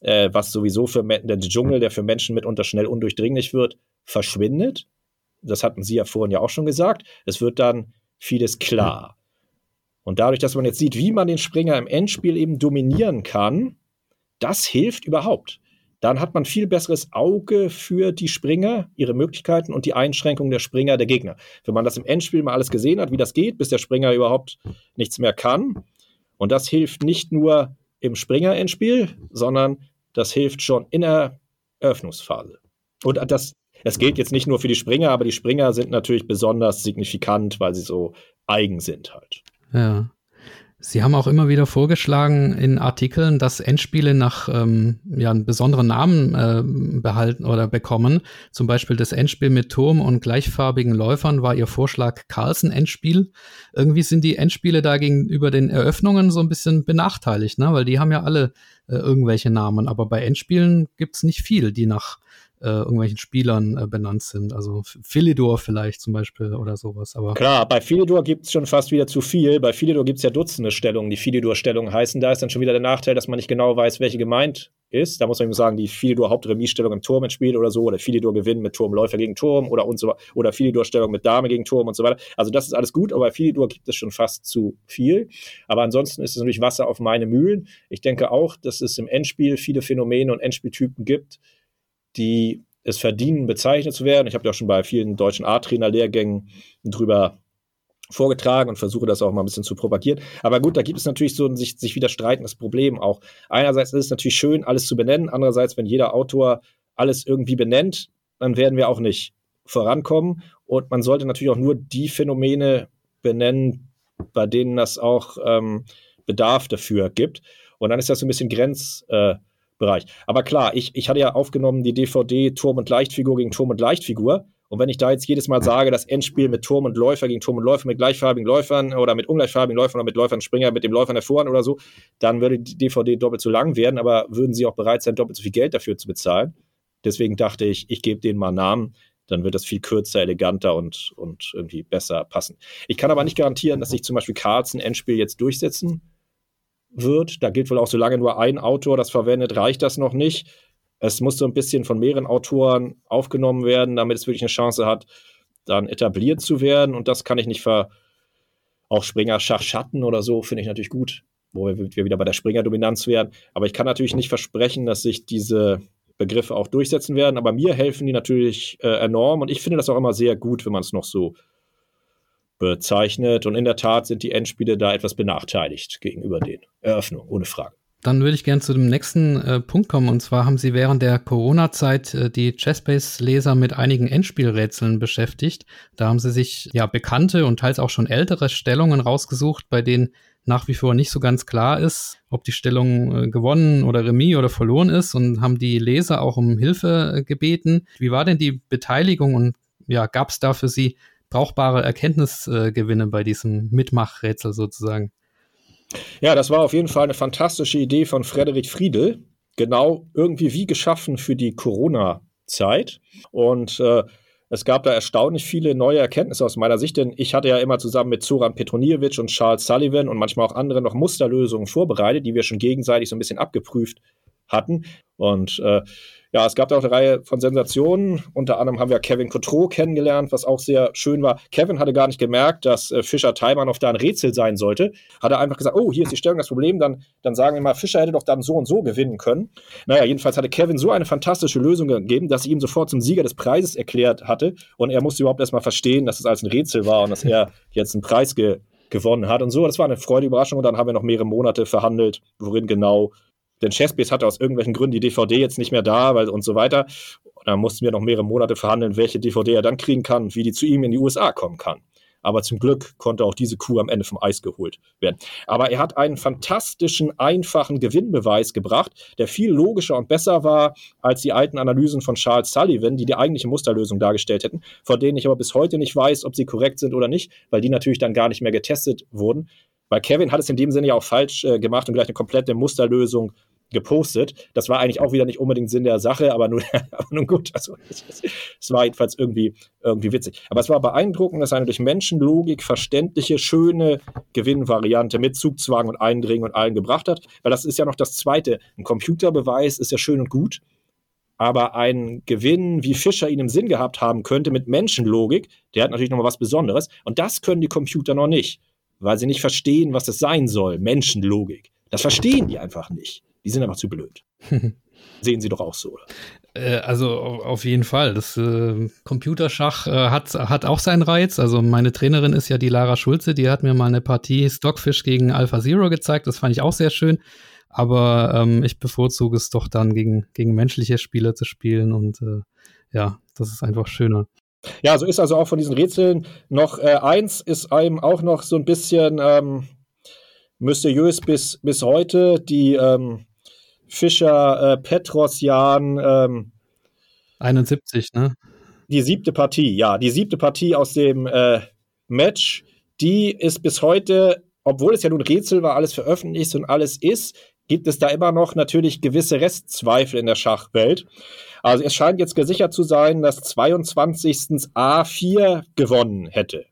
äh, was sowieso für der Dschungel, der für Menschen mitunter schnell undurchdringlich wird, verschwindet. Das hatten Sie ja vorhin ja auch schon gesagt. Es wird dann vieles klar. Und dadurch, dass man jetzt sieht, wie man den Springer im Endspiel eben dominieren kann, das hilft überhaupt. Dann hat man viel besseres Auge für die Springer, ihre Möglichkeiten und die Einschränkungen der Springer der Gegner. Wenn man das im Endspiel mal alles gesehen hat, wie das geht, bis der Springer überhaupt nichts mehr kann. Und das hilft nicht nur im Springer-Endspiel, sondern das hilft schon in der Eröffnungsphase. Und das, es gilt jetzt nicht nur für die Springer, aber die Springer sind natürlich besonders signifikant, weil sie so eigen sind halt. Ja. Sie haben auch immer wieder vorgeschlagen in Artikeln, dass Endspiele nach ähm, ja, einen besonderen Namen äh, behalten oder bekommen. Zum Beispiel das Endspiel mit Turm und gleichfarbigen Läufern war Ihr Vorschlag Carlsen-Endspiel. Irgendwie sind die Endspiele da gegenüber den Eröffnungen so ein bisschen benachteiligt, ne? weil die haben ja alle äh, irgendwelche Namen. Aber bei Endspielen gibt's nicht viel, die nach äh, irgendwelchen Spielern äh, benannt sind. Also Philidor vielleicht zum Beispiel oder sowas. Aber Klar, bei Philidor gibt es schon fast wieder zu viel. Bei Philidor gibt es ja Dutzende Stellungen, die Philidor-Stellungen heißen. Da ist dann schon wieder der Nachteil, dass man nicht genau weiß, welche gemeint ist. Da muss man eben sagen, die Philidor Hauptremisstellung im Turm ins Spiel oder so, oder Philidor Gewinn mit Turmläufer gegen Turm oder und so oder Philidor Stellung mit Dame gegen Turm und so weiter. Also das ist alles gut, aber bei Philidor gibt es schon fast zu viel. Aber ansonsten ist es natürlich Wasser auf meine Mühlen. Ich denke auch, dass es im Endspiel viele Phänomene und Endspieltypen gibt, die es verdienen, bezeichnet zu werden. Ich habe ja auch schon bei vielen deutschen A-Trainer-Lehrgängen drüber vorgetragen und versuche das auch mal ein bisschen zu propagieren. Aber gut, da gibt es natürlich so ein sich, sich widerstreitendes Problem auch. Einerseits ist es natürlich schön, alles zu benennen. Andererseits, wenn jeder Autor alles irgendwie benennt, dann werden wir auch nicht vorankommen. Und man sollte natürlich auch nur die Phänomene benennen, bei denen das auch ähm, Bedarf dafür gibt. Und dann ist das so ein bisschen Grenz, äh, Bereich. Aber klar, ich, ich hatte ja aufgenommen die DVD Turm und Leichtfigur gegen Turm und Leichtfigur. Und wenn ich da jetzt jedes Mal sage, das Endspiel mit Turm und Läufer gegen Turm und Läufer mit gleichfarbigen Läufern oder mit ungleichfarbigen Läufern oder mit Läufern Springer mit dem Läufern der Vorhand oder so, dann würde die DVD doppelt so lang werden, aber würden sie auch bereit sein, doppelt so viel Geld dafür zu bezahlen. Deswegen dachte ich, ich gebe denen mal Namen, dann wird das viel kürzer, eleganter und, und irgendwie besser passen. Ich kann aber nicht garantieren, dass sich zum Beispiel Carlsen Endspiel jetzt durchsetzen wird. Da gilt wohl auch, solange nur ein Autor das verwendet, reicht das noch nicht. Es muss so ein bisschen von mehreren Autoren aufgenommen werden, damit es wirklich eine Chance hat, dann etabliert zu werden. Und das kann ich nicht ver. Auch Springer Schachschatten oder so finde ich natürlich gut, wo wir, wieder bei der Springer-Dominanz werden. Aber ich kann natürlich nicht versprechen, dass sich diese Begriffe auch durchsetzen werden. Aber mir helfen die natürlich äh, enorm. Und ich finde das auch immer sehr gut, wenn man es noch so bezeichnet. Und in der Tat sind die Endspiele da etwas benachteiligt gegenüber den Eröffnungen, ohne Frage. Dann würde ich gerne zu dem nächsten äh, Punkt kommen. Und zwar haben Sie während der Corona-Zeit äh, die Chessbase-Leser mit einigen Endspielrätseln beschäftigt. Da haben Sie sich ja bekannte und teils auch schon ältere Stellungen rausgesucht, bei denen nach wie vor nicht so ganz klar ist, ob die Stellung äh, gewonnen oder remis oder verloren ist und haben die Leser auch um Hilfe äh, gebeten. Wie war denn die Beteiligung und ja, gab es da für Sie brauchbare Erkenntnisgewinne bei diesem Mitmachrätsel sozusagen. Ja, das war auf jeden Fall eine fantastische Idee von Frederik Friedel. Genau irgendwie wie geschaffen für die Corona-Zeit. Und äh, es gab da erstaunlich viele neue Erkenntnisse aus meiner Sicht, denn ich hatte ja immer zusammen mit Zoran Petroniewicz und Charles Sullivan und manchmal auch andere noch Musterlösungen vorbereitet, die wir schon gegenseitig so ein bisschen abgeprüft hatten. Und äh, ja, es gab da auch eine Reihe von Sensationen. Unter anderem haben wir Kevin Cotreau kennengelernt, was auch sehr schön war. Kevin hatte gar nicht gemerkt, dass äh, Fischer Taimanov da ein Rätsel sein sollte. Hat er einfach gesagt, oh, hier ist die Stellung, das Problem, dann, dann sagen wir mal, Fischer hätte doch dann so und so gewinnen können. Naja, jedenfalls hatte Kevin so eine fantastische Lösung gegeben, dass ich ihm sofort zum Sieger des Preises erklärt hatte. Und er musste überhaupt erstmal verstehen, dass es als ein Rätsel war und dass er jetzt einen Preis ge gewonnen hat und so. Das war eine freudige Überraschung und dann haben wir noch mehrere Monate verhandelt, worin genau denn Chessbase hatte aus irgendwelchen Gründen die DVD jetzt nicht mehr da weil, und so weiter. Und dann mussten wir noch mehrere Monate verhandeln, welche DVD er dann kriegen kann und wie die zu ihm in die USA kommen kann. Aber zum Glück konnte auch diese Kuh am Ende vom Eis geholt werden. Aber er hat einen fantastischen, einfachen Gewinnbeweis gebracht, der viel logischer und besser war als die alten Analysen von Charles Sullivan, die die eigentliche Musterlösung dargestellt hätten, von denen ich aber bis heute nicht weiß, ob sie korrekt sind oder nicht, weil die natürlich dann gar nicht mehr getestet wurden. Weil Kevin hat es in dem Sinne ja auch falsch äh, gemacht und gleich eine komplette Musterlösung gepostet. Das war eigentlich auch wieder nicht unbedingt Sinn der Sache, aber nun, aber nun gut. Also es war jedenfalls irgendwie, irgendwie witzig. Aber es war beeindruckend, dass eine durch Menschenlogik verständliche, schöne Gewinnvariante mit Zugzwang und Eindringen und allen gebracht hat. Weil das ist ja noch das Zweite. Ein Computerbeweis ist ja schön und gut. Aber ein Gewinn, wie Fischer ihn im Sinn gehabt haben könnte, mit Menschenlogik, der hat natürlich nochmal was Besonderes. Und das können die Computer noch nicht, weil sie nicht verstehen, was das sein soll. Menschenlogik. Das verstehen die einfach nicht. Die sind einfach zu blöd. Sehen Sie doch auch so. Äh, also auf jeden Fall. Das äh, Computerschach äh, hat, hat auch seinen Reiz. Also meine Trainerin ist ja die Lara Schulze, die hat mir mal eine Partie Stockfish gegen Alpha Zero gezeigt. Das fand ich auch sehr schön. Aber ähm, ich bevorzuge es doch dann gegen, gegen menschliche Spieler zu spielen und äh, ja, das ist einfach schöner. Ja, so ist also auch von diesen Rätseln noch äh, eins ist einem auch noch so ein bisschen ähm, mysteriös bis, bis heute. Die ähm, Fischer äh, Petrosjan ähm, 71, ne? Die siebte Partie, ja, die siebte Partie aus dem äh, Match, die ist bis heute, obwohl es ja nun Rätsel war, alles veröffentlicht und alles ist, gibt es da immer noch natürlich gewisse Restzweifel in der Schachwelt. Also es scheint jetzt gesichert zu sein, dass 22. A4 gewonnen hätte.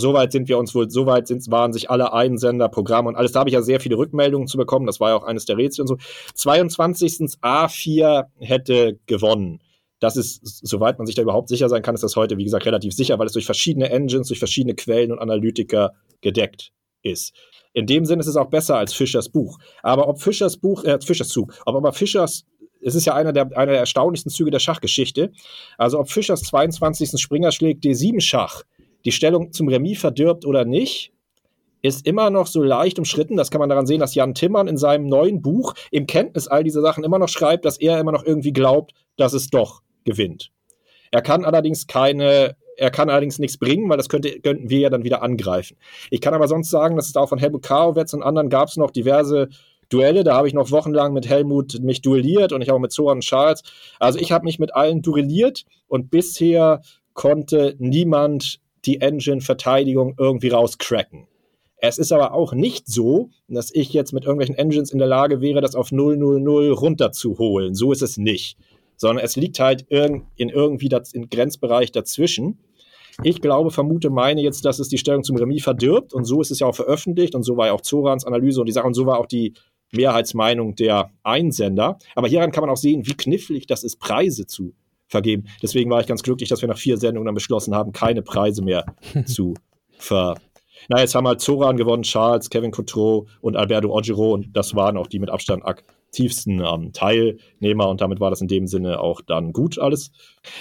Soweit sind wir uns wohl, soweit sind, waren sich alle Einsender, Programme und alles. Da habe ich ja sehr viele Rückmeldungen zu bekommen. Das war ja auch eines der Rätsel und so. 22. A4 hätte gewonnen. Das ist, soweit man sich da überhaupt sicher sein kann, ist das heute, wie gesagt, relativ sicher, weil es durch verschiedene Engines, durch verschiedene Quellen und Analytiker gedeckt ist. In dem Sinne ist es auch besser als Fischers Buch. Aber ob Fischers Buch, äh, Fischers Zug, ob aber Fischers, es ist ja einer der, einer der erstaunlichsten Züge der Schachgeschichte, also ob Fischers 22. Springer schlägt D7 Schach die Stellung zum Remis verdirbt oder nicht, ist immer noch so leicht umschritten. Das kann man daran sehen, dass Jan Timmern in seinem neuen Buch im Kenntnis all dieser Sachen immer noch schreibt, dass er immer noch irgendwie glaubt, dass es doch gewinnt. Er kann allerdings keine er kann allerdings nichts bringen, weil das könnte, könnten wir ja dann wieder angreifen. Ich kann aber sonst sagen, dass es auch von Helmut Karowetz und anderen gab es noch diverse Duelle. Da habe ich noch wochenlang mit Helmut mich duelliert und ich auch mit Zoran Charles. Also ich habe mich mit allen duelliert und bisher konnte niemand die Engine-Verteidigung irgendwie rauscracken. Es ist aber auch nicht so, dass ich jetzt mit irgendwelchen Engines in der Lage wäre, das auf 000 runterzuholen. So ist es nicht. Sondern es liegt halt in irgendwie im Grenzbereich dazwischen. Ich glaube, vermute, meine jetzt, dass es die Stellung zum Remis verdirbt und so ist es ja auch veröffentlicht und so war ja auch Zorans Analyse und die Sache und so war auch die Mehrheitsmeinung der Einsender. Aber hieran kann man auch sehen, wie knifflig das ist, Preise zu vergeben. Deswegen war ich ganz glücklich, dass wir nach vier Sendungen dann beschlossen haben, keine Preise mehr zu ver. Na, jetzt haben halt Zoran gewonnen, Charles, Kevin Coutreau und Alberto Ogiro und das waren auch die mit Abstand aktivsten ähm, Teilnehmer und damit war das in dem Sinne auch dann gut alles.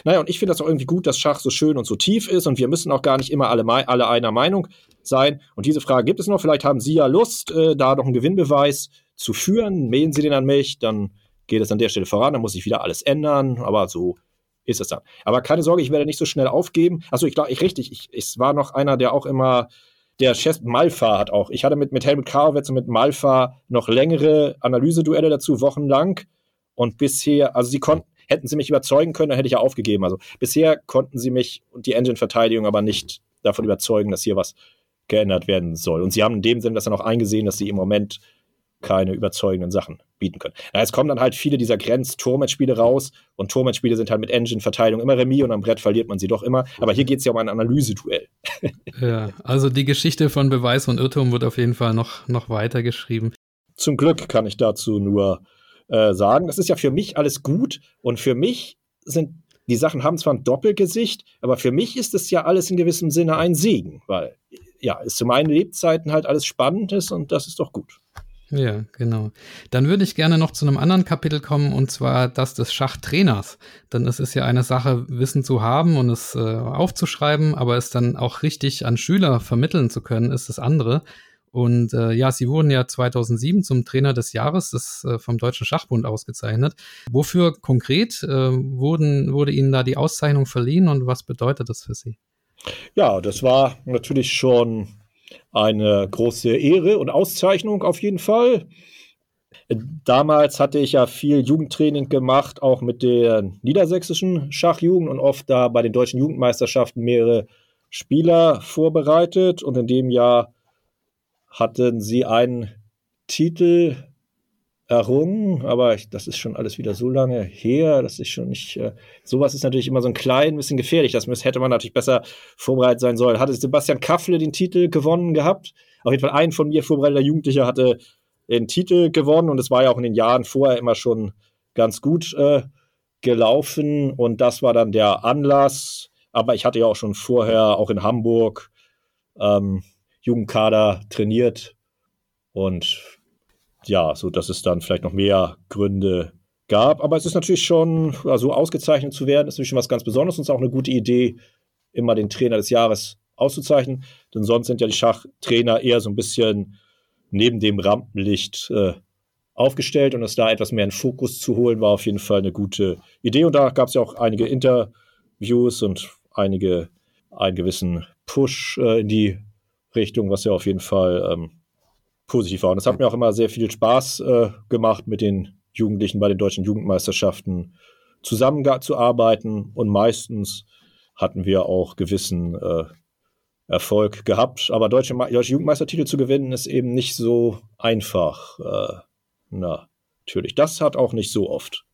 Naja, und ich finde das auch irgendwie gut, dass Schach so schön und so tief ist und wir müssen auch gar nicht immer alle, alle einer Meinung sein. Und diese Frage gibt es noch. Vielleicht haben Sie ja Lust, äh, da noch einen Gewinnbeweis zu führen. Mailen Sie den an mich, dann geht es an der Stelle voran, dann muss ich wieder alles ändern, aber so ist es dann. Aber keine Sorge, ich werde nicht so schnell aufgeben. Achso, ich glaube, ich richtig, ich, es war noch einer, der auch immer der Chef Malfa hat auch. Ich hatte mit, mit Helmut Karowetz und mit Malfa noch längere Analyseduelle dazu, wochenlang. Und bisher, also sie konnten, hätten sie mich überzeugen können, dann hätte ich ja aufgegeben. Also bisher konnten sie mich und die Engine-Verteidigung aber nicht davon überzeugen, dass hier was geändert werden soll. Und sie haben in dem Sinne das dann auch eingesehen, dass sie im Moment keine überzeugenden Sachen bieten können. Na, es kommen dann halt viele dieser Grenz-Tormatch-Spiele raus und Tormatch-Spiele sind halt mit Engine-Verteilung immer Remis und am Brett verliert man sie doch immer. Aber hier geht es ja um ein Analyseduell. ja, also die Geschichte von Beweis und Irrtum wird auf jeden Fall noch, noch weiter geschrieben. Zum Glück kann ich dazu nur äh, sagen, das ist ja für mich alles gut und für mich sind die Sachen haben zwar ein Doppelgesicht, aber für mich ist es ja alles in gewissem Sinne ein Segen, weil ja, es zu meinen Lebzeiten halt alles spannend ist und das ist doch gut. Ja, genau. Dann würde ich gerne noch zu einem anderen Kapitel kommen, und zwar das des Schachtrainers. Denn es ist ja eine Sache, Wissen zu haben und es äh, aufzuschreiben, aber es dann auch richtig an Schüler vermitteln zu können, ist das andere. Und äh, ja, Sie wurden ja 2007 zum Trainer des Jahres des, äh, vom Deutschen Schachbund ausgezeichnet. Wofür konkret äh, wurden, wurde Ihnen da die Auszeichnung verliehen und was bedeutet das für Sie? Ja, das war natürlich schon eine große Ehre und Auszeichnung auf jeden Fall. Damals hatte ich ja viel Jugendtraining gemacht, auch mit der niedersächsischen Schachjugend und oft da bei den deutschen Jugendmeisterschaften mehrere Spieler vorbereitet. Und in dem Jahr hatten sie einen Titel errungen, aber ich, das ist schon alles wieder so lange her, das ist schon nicht, äh, sowas ist natürlich immer so ein klein bisschen gefährlich, das hätte man natürlich besser vorbereitet sein sollen. Hatte Sebastian Kaffle den Titel gewonnen gehabt? Auf jeden Fall ein von mir vorbereiteter Jugendlicher hatte den Titel gewonnen und es war ja auch in den Jahren vorher immer schon ganz gut äh, gelaufen und das war dann der Anlass, aber ich hatte ja auch schon vorher auch in Hamburg ähm, Jugendkader trainiert und ja, so dass es dann vielleicht noch mehr Gründe gab. Aber es ist natürlich schon, also ausgezeichnet zu werden, ist natürlich schon was ganz Besonderes und ist auch eine gute Idee, immer den Trainer des Jahres auszuzeichnen. Denn sonst sind ja die Schachtrainer eher so ein bisschen neben dem Rampenlicht äh, aufgestellt und es da etwas mehr in Fokus zu holen, war auf jeden Fall eine gute Idee. Und da gab es ja auch einige Interviews und einige einen gewissen Push äh, in die Richtung, was ja auf jeden Fall ähm, positiv war. Und es hat mir auch immer sehr viel Spaß äh, gemacht, mit den Jugendlichen bei den deutschen Jugendmeisterschaften zusammenzuarbeiten. Und meistens hatten wir auch gewissen äh, Erfolg gehabt. Aber deutsche, deutsche Jugendmeistertitel zu gewinnen, ist eben nicht so einfach. Äh, na, natürlich. Das hat auch nicht so oft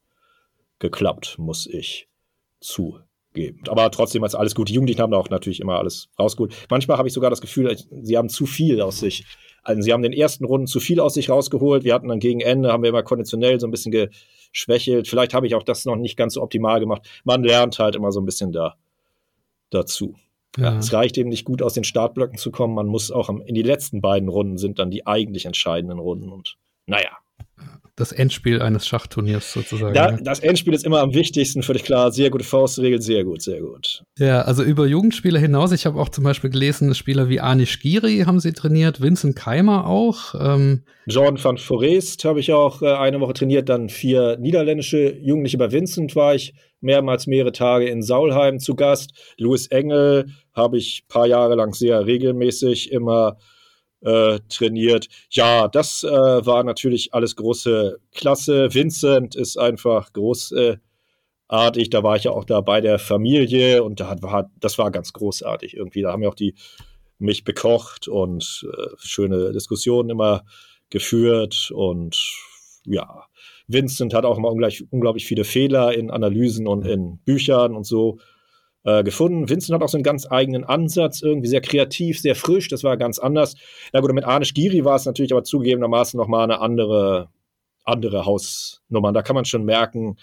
geklappt, muss ich zu geben. Aber trotzdem als alles gut. Die Jugendlichen haben da auch natürlich immer alles rausgeholt. Manchmal habe ich sogar das Gefühl, sie haben zu viel aus sich. Also sie haben den ersten Runden zu viel aus sich rausgeholt. Wir hatten dann gegen Ende, haben wir immer konditionell so ein bisschen geschwächelt. Vielleicht habe ich auch das noch nicht ganz so optimal gemacht. Man lernt halt immer so ein bisschen da dazu. Ja. Es reicht eben nicht gut aus den Startblöcken zu kommen. Man muss auch in die letzten beiden Runden sind dann die eigentlich entscheidenden Runden. Und naja, das Endspiel eines Schachturniers sozusagen. Da, das Endspiel ist immer am wichtigsten, völlig klar. Sehr gute Faustregel, sehr gut, sehr gut. Ja, also über Jugendspieler hinaus, ich habe auch zum Beispiel gelesen, Spieler wie Anish Giri haben sie trainiert, Vincent Keimer auch. Ähm Jordan van Forest habe ich auch äh, eine Woche trainiert, dann vier niederländische Jugendliche. Bei Vincent war ich mehrmals mehrere Tage in Saulheim zu Gast. Louis Engel habe ich ein paar Jahre lang sehr regelmäßig immer äh, trainiert. Ja, das äh, war natürlich alles große Klasse. Vincent ist einfach großartig. da war ich ja auch da bei der Familie und da war, das war ganz großartig irgendwie. Da haben ja auch die mich bekocht und äh, schöne Diskussionen immer geführt und ja, Vincent hat auch immer unglaublich, unglaublich viele Fehler in Analysen und in Büchern und so äh, gefunden. Vincent hat auch so einen ganz eigenen Ansatz, irgendwie sehr kreativ, sehr frisch. Das war ganz anders. Na gut, mit Anish Giri war es natürlich aber zugegebenermaßen nochmal eine andere, andere Hausnummer. Da kann man schon merken,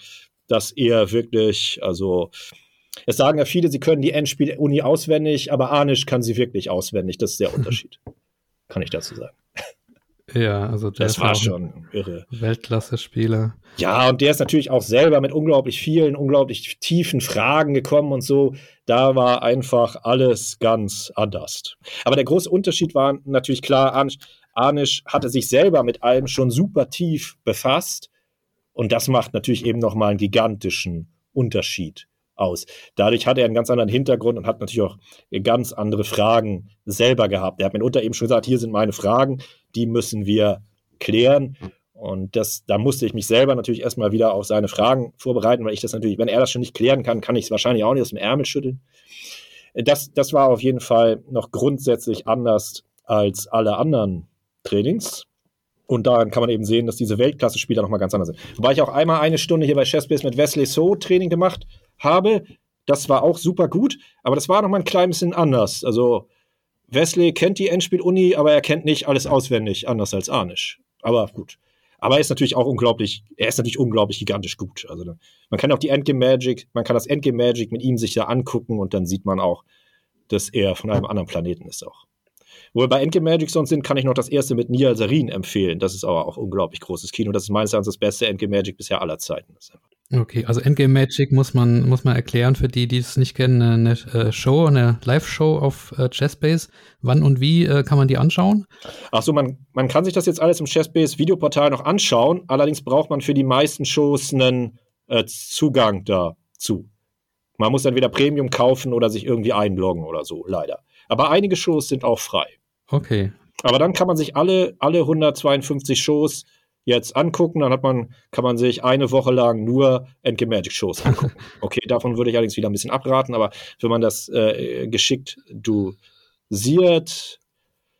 dass er wirklich, also es sagen ja viele, sie können die Endspiel-Uni auswendig, aber Anish kann sie wirklich auswendig. Das ist der Unterschied. kann ich dazu sagen. Ja, also der das war schon irre. Weltklasse-Spieler. Ja, und der ist natürlich auch selber mit unglaublich vielen, unglaublich tiefen Fragen gekommen und so. Da war einfach alles ganz anders. Aber der große Unterschied war natürlich klar, Anish, Anish hatte sich selber mit allem schon super tief befasst. Und das macht natürlich eben nochmal einen gigantischen Unterschied aus. Dadurch hat er einen ganz anderen Hintergrund und hat natürlich auch ganz andere Fragen selber gehabt. Er hat mir unter eben schon gesagt, hier sind meine Fragen, die müssen wir klären. Und das, da musste ich mich selber natürlich erstmal wieder auf seine Fragen vorbereiten, weil ich das natürlich, wenn er das schon nicht klären kann, kann ich es wahrscheinlich auch nicht aus dem Ärmel schütteln. Das, das war auf jeden Fall noch grundsätzlich anders als alle anderen Trainings. Und daran kann man eben sehen, dass diese Weltklasse-Spieler nochmal ganz anders sind. Wobei ich auch einmal eine Stunde hier bei Chessbase mit Wesley So Training gemacht habe. Das war auch super gut, aber das war nochmal ein klein bisschen anders. Also Wesley kennt die Endspiel-Uni, aber er kennt nicht alles auswendig, anders als Arnisch. Aber gut. Aber er ist natürlich auch unglaublich, er ist natürlich unglaublich gigantisch gut. Also man kann auch die Endgame Magic, man kann das Endgame Magic mit ihm sich da angucken und dann sieht man auch, dass er von einem anderen Planeten ist auch. Wo wir bei Endgame Magic sonst sind, kann ich noch das erste mit Nia Sarin empfehlen. Das ist aber auch unglaublich großes Kino. Das ist meines Erachtens das beste Endgame Magic bisher aller Zeiten. Okay, also Endgame Magic muss man, muss man erklären für die, die es nicht kennen, eine äh, Show, eine Live-Show auf äh, Chessbase. Wann und wie äh, kann man die anschauen? Achso, man, man kann sich das jetzt alles im Chessbase Videoportal noch anschauen. Allerdings braucht man für die meisten Shows einen äh, Zugang dazu. Man muss dann wieder Premium kaufen oder sich irgendwie einloggen oder so, leider. Aber einige Shows sind auch frei. Okay. Aber dann kann man sich alle, alle 152 Shows jetzt angucken, dann hat man, kann man sich eine Woche lang nur Endgame Magic Shows angucken. Okay, davon würde ich allerdings wieder ein bisschen abraten, aber wenn man das äh, geschickt dosiert,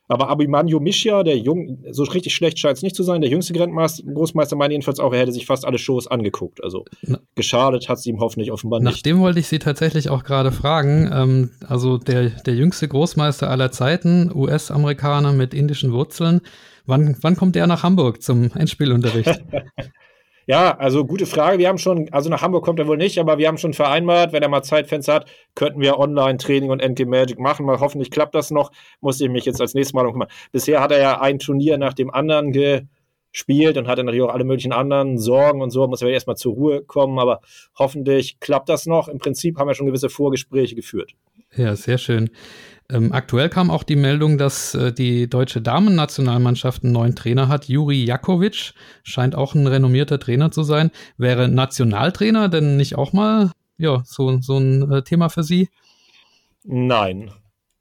aber Abimanyu Mishia, der Jung, so richtig schlecht scheint es nicht zu sein, der jüngste Großmeister meinte jedenfalls auch, er hätte sich fast alle Shows angeguckt. Also Na, geschadet hat es ihm hoffentlich offenbar nicht. Nach dem wollte ich Sie tatsächlich auch gerade fragen. Ähm, also der, der jüngste Großmeister aller Zeiten, US-Amerikaner mit indischen Wurzeln. Wann, wann kommt der nach Hamburg zum Endspielunterricht? Ja, also gute Frage. Wir haben schon, also nach Hamburg kommt er wohl nicht, aber wir haben schon vereinbart, wenn er mal Zeitfenster hat, könnten wir Online-Training und Endgame Magic machen. Mal hoffentlich klappt das noch. Muss ich mich jetzt als nächstes Mal noch kümmern. Bisher hat er ja ein Turnier nach dem anderen spielt und hatte natürlich auch alle möglichen anderen Sorgen und so, muss er erstmal zur Ruhe kommen, aber hoffentlich klappt das noch. Im Prinzip haben wir schon gewisse Vorgespräche geführt. Ja, sehr schön. Ähm, aktuell kam auch die Meldung, dass äh, die deutsche Damen-Nationalmannschaft einen neuen Trainer hat. Juri Jakovic scheint auch ein renommierter Trainer zu sein. Wäre Nationaltrainer denn nicht auch mal ja, so, so ein äh, Thema für Sie? Nein.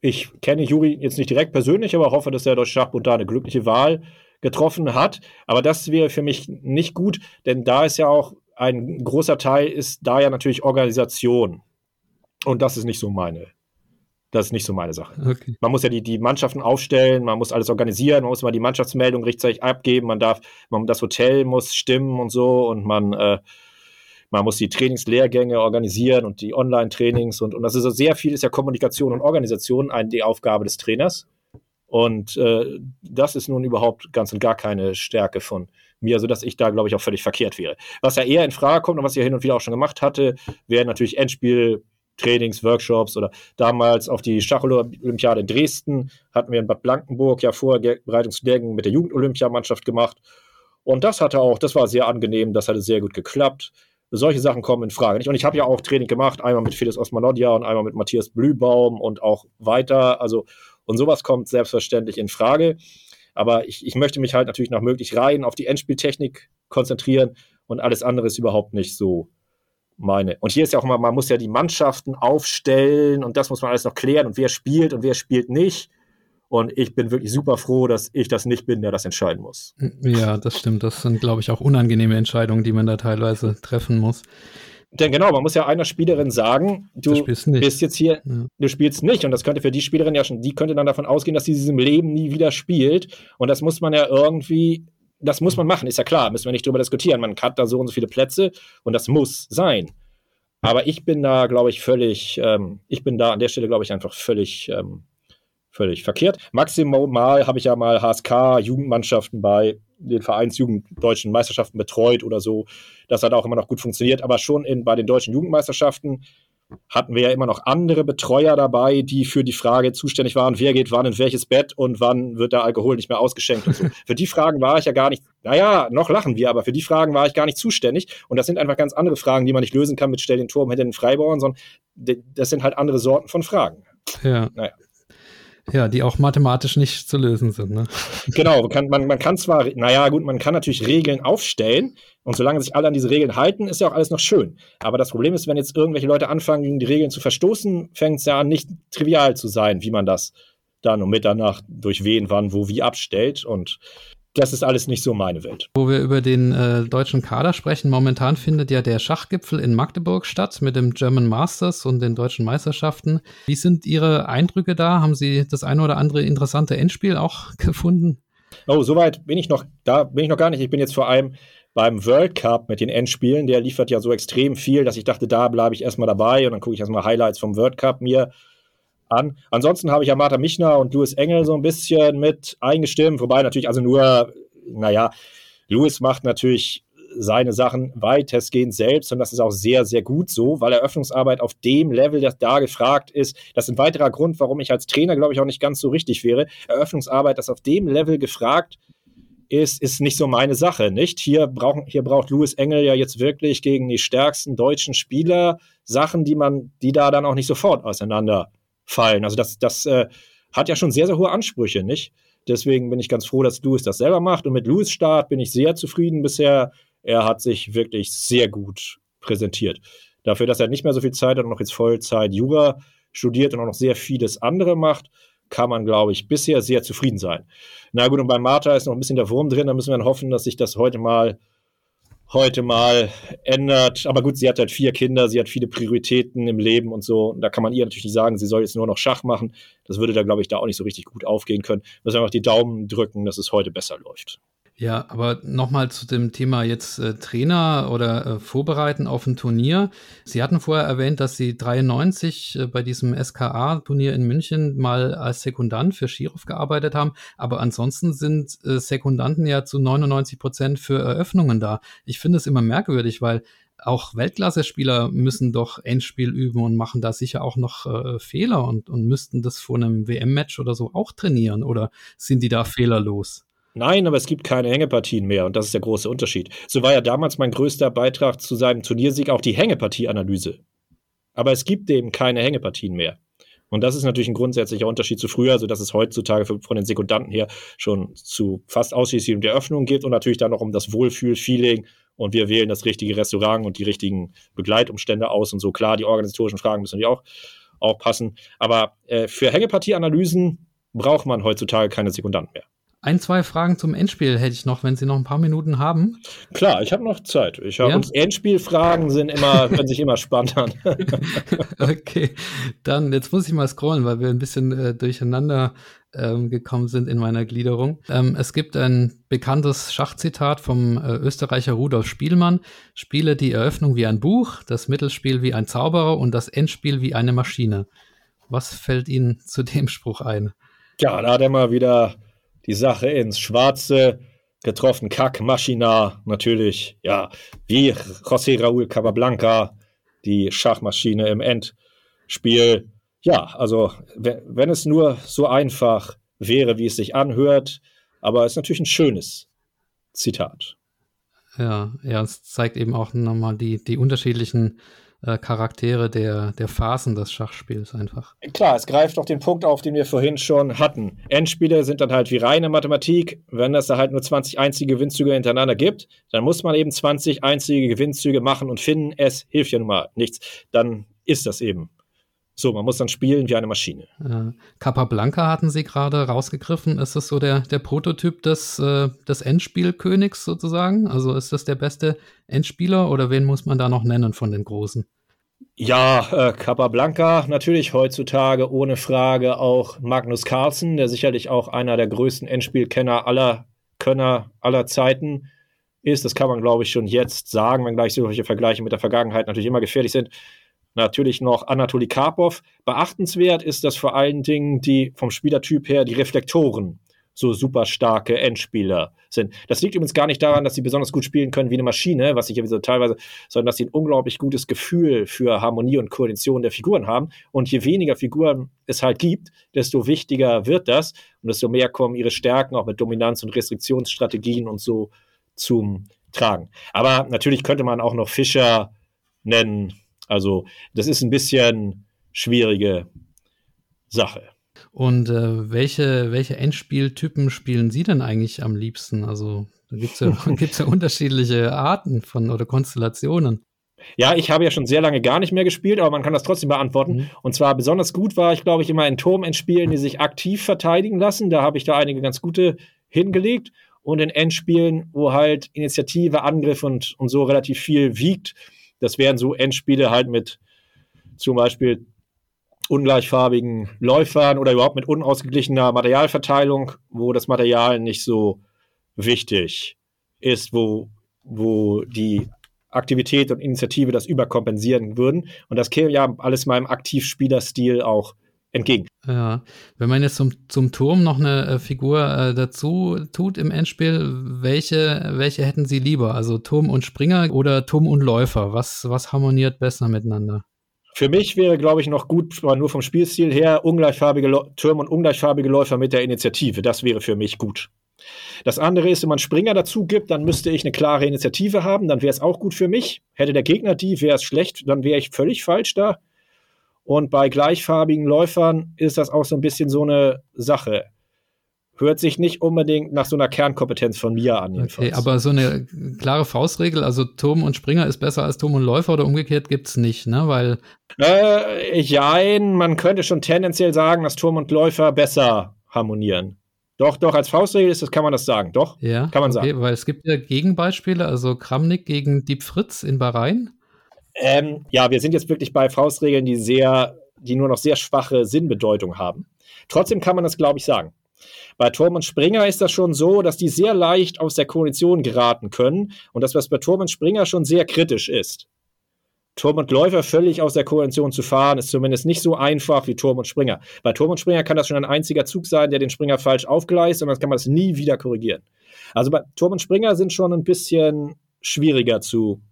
Ich kenne Juri jetzt nicht direkt persönlich, aber hoffe, dass der Deutsche Schachbund da eine glückliche Wahl getroffen hat. Aber das wäre für mich nicht gut, denn da ist ja auch ein großer Teil ist da ja natürlich Organisation. Und das ist nicht so meine. Das ist nicht so meine Sache. Okay. Man muss ja die, die Mannschaften aufstellen, man muss alles organisieren, man muss mal die Mannschaftsmeldung rechtzeitig abgeben, man darf, man, das Hotel muss stimmen und so und man, äh, man muss die Trainingslehrgänge organisieren und die Online-Trainings und, und das ist so sehr viel ist ja Kommunikation und Organisation ein, die Aufgabe des Trainers. Und äh, das ist nun überhaupt ganz und gar keine Stärke von mir, sodass ich da, glaube ich, auch völlig verkehrt wäre. Was ja eher in Frage kommt und was ich ja hin und wieder auch schon gemacht hatte, wäre natürlich Endspiel. Trainings, Workshops oder damals auf die Schacholympiade in Dresden hatten wir in Bad Blankenburg ja vorher mit der Jugendolympiamannschaft gemacht. Und das hatte auch, das war sehr angenehm, das hatte sehr gut geklappt. Solche Sachen kommen in Frage. Und ich habe ja auch Training gemacht, einmal mit Felix Osmanodja und einmal mit Matthias Blühbaum und auch weiter. Also und sowas kommt selbstverständlich in Frage. Aber ich, ich möchte mich halt natürlich noch möglich rein auf die Endspieltechnik konzentrieren und alles andere ist überhaupt nicht so meine. Und hier ist ja auch immer, man muss ja die Mannschaften aufstellen und das muss man alles noch klären und wer spielt und wer spielt nicht. Und ich bin wirklich super froh, dass ich das nicht bin, der das entscheiden muss. Ja, das stimmt. Das sind, glaube ich, auch unangenehme Entscheidungen, die man da teilweise treffen muss. Denn genau, man muss ja einer Spielerin sagen, du bist jetzt hier, ja. du spielst nicht. Und das könnte für die Spielerin ja schon, die könnte dann davon ausgehen, dass sie diesem Leben nie wieder spielt. Und das muss man ja irgendwie, das muss man machen, ist ja klar, müssen wir nicht drüber diskutieren. Man hat da so und so viele Plätze und das muss sein. Aber ich bin da, glaube ich, völlig, ähm, ich bin da an der Stelle, glaube ich, einfach völlig, ähm, völlig verkehrt. Maximal habe ich ja mal HSK-Jugendmannschaften bei den Vereinsjugend deutschen Meisterschaften betreut oder so. Das hat auch immer noch gut funktioniert. Aber schon in, bei den deutschen Jugendmeisterschaften hatten wir ja immer noch andere Betreuer dabei, die für die Frage zuständig waren, wer geht wann in welches Bett und wann wird der Alkohol nicht mehr ausgeschenkt und so. für die Fragen war ich ja gar nicht, naja, noch lachen wir, aber für die Fragen war ich gar nicht zuständig. Und das sind einfach ganz andere Fragen, die man nicht lösen kann mit Stell den Turm hinter den Freibauern, sondern das sind halt andere Sorten von Fragen. Ja. Naja. Ja, die auch mathematisch nicht zu lösen sind. Ne? Genau, kann, man, man kann zwar, naja, gut, man kann natürlich Regeln aufstellen und solange sich alle an diese Regeln halten, ist ja auch alles noch schön. Aber das Problem ist, wenn jetzt irgendwelche Leute anfangen, gegen die Regeln zu verstoßen, fängt es ja an, nicht trivial zu sein, wie man das dann um Mitternacht durch wen, wann, wo, wie abstellt. Und das ist alles nicht so meine Welt. Wo wir über den äh, deutschen Kader sprechen, momentan findet ja der Schachgipfel in Magdeburg statt mit dem German Masters und den deutschen Meisterschaften. Wie sind Ihre Eindrücke da? Haben Sie das eine oder andere interessante Endspiel auch gefunden? Oh, soweit bin ich noch, da bin ich noch gar nicht. Ich bin jetzt vor allem beim World Cup mit den Endspielen, der liefert ja so extrem viel, dass ich dachte, da bleibe ich erstmal dabei und dann gucke ich erstmal Highlights vom World Cup mir an. Ansonsten habe ich ja Martha Michner und Louis Engel so ein bisschen mit eingestimmt, wobei natürlich also nur, naja, Louis macht natürlich seine Sachen weitestgehend selbst und das ist auch sehr, sehr gut so, weil Eröffnungsarbeit auf dem Level, das da gefragt ist, das ist ein weiterer Grund, warum ich als Trainer, glaube ich, auch nicht ganz so richtig wäre. Eröffnungsarbeit, das auf dem Level gefragt ist, ist nicht so meine Sache, nicht? Hier, brauchen, hier braucht Louis Engel ja jetzt wirklich gegen die stärksten deutschen Spieler Sachen, die man, die da dann auch nicht sofort auseinander fallen. Also das, das äh, hat ja schon sehr, sehr hohe Ansprüche, nicht? Deswegen bin ich ganz froh, dass Louis das selber macht. Und mit Louis Start bin ich sehr zufrieden bisher. Er hat sich wirklich sehr gut präsentiert. Dafür, dass er nicht mehr so viel Zeit hat und noch jetzt Vollzeit Jura studiert und auch noch sehr vieles andere macht, kann man, glaube ich, bisher sehr zufrieden sein. Na gut, und bei Martha ist noch ein bisschen der Wurm drin. Da müssen wir dann hoffen, dass sich das heute mal heute mal ändert. Aber gut, sie hat halt vier Kinder, sie hat viele Prioritäten im Leben und so. Und da kann man ihr natürlich nicht sagen, sie soll jetzt nur noch Schach machen. Das würde da, glaube ich, da auch nicht so richtig gut aufgehen können. Müssen wir einfach die Daumen drücken, dass es heute besser läuft. Ja, aber nochmal zu dem Thema jetzt äh, Trainer oder äh, Vorbereiten auf ein Turnier. Sie hatten vorher erwähnt, dass Sie 93 äh, bei diesem SKA-Turnier in München mal als Sekundant für Schirov gearbeitet haben, aber ansonsten sind äh, Sekundanten ja zu 99 Prozent für Eröffnungen da. Ich finde es immer merkwürdig, weil auch Weltklasse-Spieler müssen doch Endspiel üben und machen da sicher auch noch äh, Fehler und, und müssten das vor einem WM-Match oder so auch trainieren oder sind die da fehlerlos? Nein, aber es gibt keine Hängepartien mehr und das ist der große Unterschied. So war ja damals mein größter Beitrag zu seinem Turniersieg auch die Hängepartieanalyse. Aber es gibt eben keine Hängepartien mehr. Und das ist natürlich ein grundsätzlicher Unterschied zu früher, sodass es heutzutage von den Sekundanten her schon zu fast ausschließlich um die Öffnung geht und natürlich dann noch um das Wohlfühl-Feeling. Und wir wählen das richtige Restaurant und die richtigen Begleitumstände aus und so. Klar, die organisatorischen Fragen müssen die auch, auch passen. Aber äh, für Hängepartieanalysen braucht man heutzutage keine Sekundanten mehr. Ein, zwei Fragen zum Endspiel hätte ich noch, wenn Sie noch ein paar Minuten haben. Klar, ich habe noch Zeit. Ich hab, ja? Und Endspielfragen sind immer, können sich immer spannend an. okay, dann jetzt muss ich mal scrollen, weil wir ein bisschen äh, durcheinander ähm, gekommen sind in meiner Gliederung. Ähm, es gibt ein bekanntes Schachzitat vom äh, Österreicher Rudolf Spielmann. Spiele die Eröffnung wie ein Buch, das Mittelspiel wie ein Zauberer und das Endspiel wie eine Maschine. Was fällt Ihnen zu dem Spruch ein? Ja, da hat er mal wieder die Sache ins Schwarze getroffen. Kack, Maschina, natürlich, ja, wie José Raúl Cabablanca, die Schachmaschine im Endspiel. Ja, also, wenn es nur so einfach wäre, wie es sich anhört, aber es ist natürlich ein schönes Zitat. Ja, ja, es zeigt eben auch nochmal die, die unterschiedlichen äh, Charaktere der, der Phasen des Schachspiels einfach. Klar, es greift auch den Punkt auf, den wir vorhin schon hatten. Endspiele sind dann halt wie reine Mathematik. Wenn es da halt nur 20 einzige Gewinnzüge hintereinander gibt, dann muss man eben 20 einzige Gewinnzüge machen und finden. Es hilft ja nun mal nichts. Dann ist das eben. So, man muss dann spielen wie eine Maschine. Äh, Capablanca hatten Sie gerade rausgegriffen. Ist das so der, der Prototyp des, äh, des Endspielkönigs sozusagen? Also ist das der beste Endspieler oder wen muss man da noch nennen von den Großen? Ja, äh, Capablanca natürlich heutzutage ohne Frage auch Magnus Carlsen, der sicherlich auch einer der größten Endspielkenner aller Könner aller Zeiten ist. Das kann man, glaube ich, schon jetzt sagen, wenn gleich solche Vergleiche mit der Vergangenheit natürlich immer gefährlich sind natürlich noch Anatoli Karpov. Beachtenswert ist, dass vor allen Dingen die vom Spielertyp her die Reflektoren so super starke Endspieler sind. Das liegt übrigens gar nicht daran, dass sie besonders gut spielen können wie eine Maschine, was ich ja so teilweise, sondern dass sie ein unglaublich gutes Gefühl für Harmonie und Koordination der Figuren haben. Und je weniger Figuren es halt gibt, desto wichtiger wird das und desto mehr kommen ihre Stärken auch mit Dominanz- und Restriktionsstrategien und so zum Tragen. Aber natürlich könnte man auch noch Fischer nennen, also das ist ein bisschen schwierige Sache. Und äh, welche, welche Endspieltypen spielen Sie denn eigentlich am liebsten? Also da gibt es ja, gibt's ja unterschiedliche Arten von oder Konstellationen. Ja, ich habe ja schon sehr lange gar nicht mehr gespielt, aber man kann das trotzdem beantworten. Mhm. Und zwar besonders gut war ich, glaube ich, immer in Turmentspielen, die sich aktiv verteidigen lassen. Da habe ich da einige ganz gute hingelegt. Und in Endspielen, wo halt Initiative, Angriff und, und so relativ viel wiegt, das wären so Endspiele halt mit zum Beispiel ungleichfarbigen Läufern oder überhaupt mit unausgeglichener Materialverteilung, wo das Material nicht so wichtig ist, wo, wo die Aktivität und Initiative das überkompensieren würden. Und das käme ja alles meinem Aktivspielerstil auch entgegen. Ja, wenn man jetzt zum, zum Turm noch eine äh, Figur äh, dazu tut im Endspiel, welche, welche hätten Sie lieber? Also Turm und Springer oder Turm und Läufer? Was, was harmoniert besser miteinander? Für mich wäre, glaube ich, noch gut, nur vom Spielstil her, ungleichfarbige Türme und ungleichfarbige Läufer mit der Initiative. Das wäre für mich gut. Das andere ist, wenn man Springer dazu gibt, dann müsste ich eine klare Initiative haben, dann wäre es auch gut für mich. Hätte der Gegner die, wäre es schlecht, dann wäre ich völlig falsch da. Und bei gleichfarbigen Läufern ist das auch so ein bisschen so eine Sache. Hört sich nicht unbedingt nach so einer Kernkompetenz von mir an. Jedenfalls. Okay, aber so eine klare Faustregel, also Turm und Springer ist besser als Turm und Läufer oder umgekehrt gibt es nicht, ne? Weil. Äh, jein, man könnte schon tendenziell sagen, dass Turm und Läufer besser harmonieren. Doch, doch, als Faustregel ist das, kann man das sagen. Doch, ja, kann man okay, sagen. Weil es gibt ja Gegenbeispiele, also Kramnik gegen Dieb Fritz in Bahrain. Ähm, ja, wir sind jetzt wirklich bei Faustregeln, die sehr, die nur noch sehr schwache Sinnbedeutung haben. Trotzdem kann man das, glaube ich, sagen. Bei Turm und Springer ist das schon so, dass die sehr leicht aus der Koalition geraten können und das, was bei Turm und Springer schon sehr kritisch ist. Turm und Läufer völlig aus der Koalition zu fahren, ist zumindest nicht so einfach wie Turm und Springer. Bei Turm und Springer kann das schon ein einziger Zug sein, der den Springer falsch aufgleist und dann kann man das nie wieder korrigieren. Also bei Turm und Springer sind schon ein bisschen schwieriger zu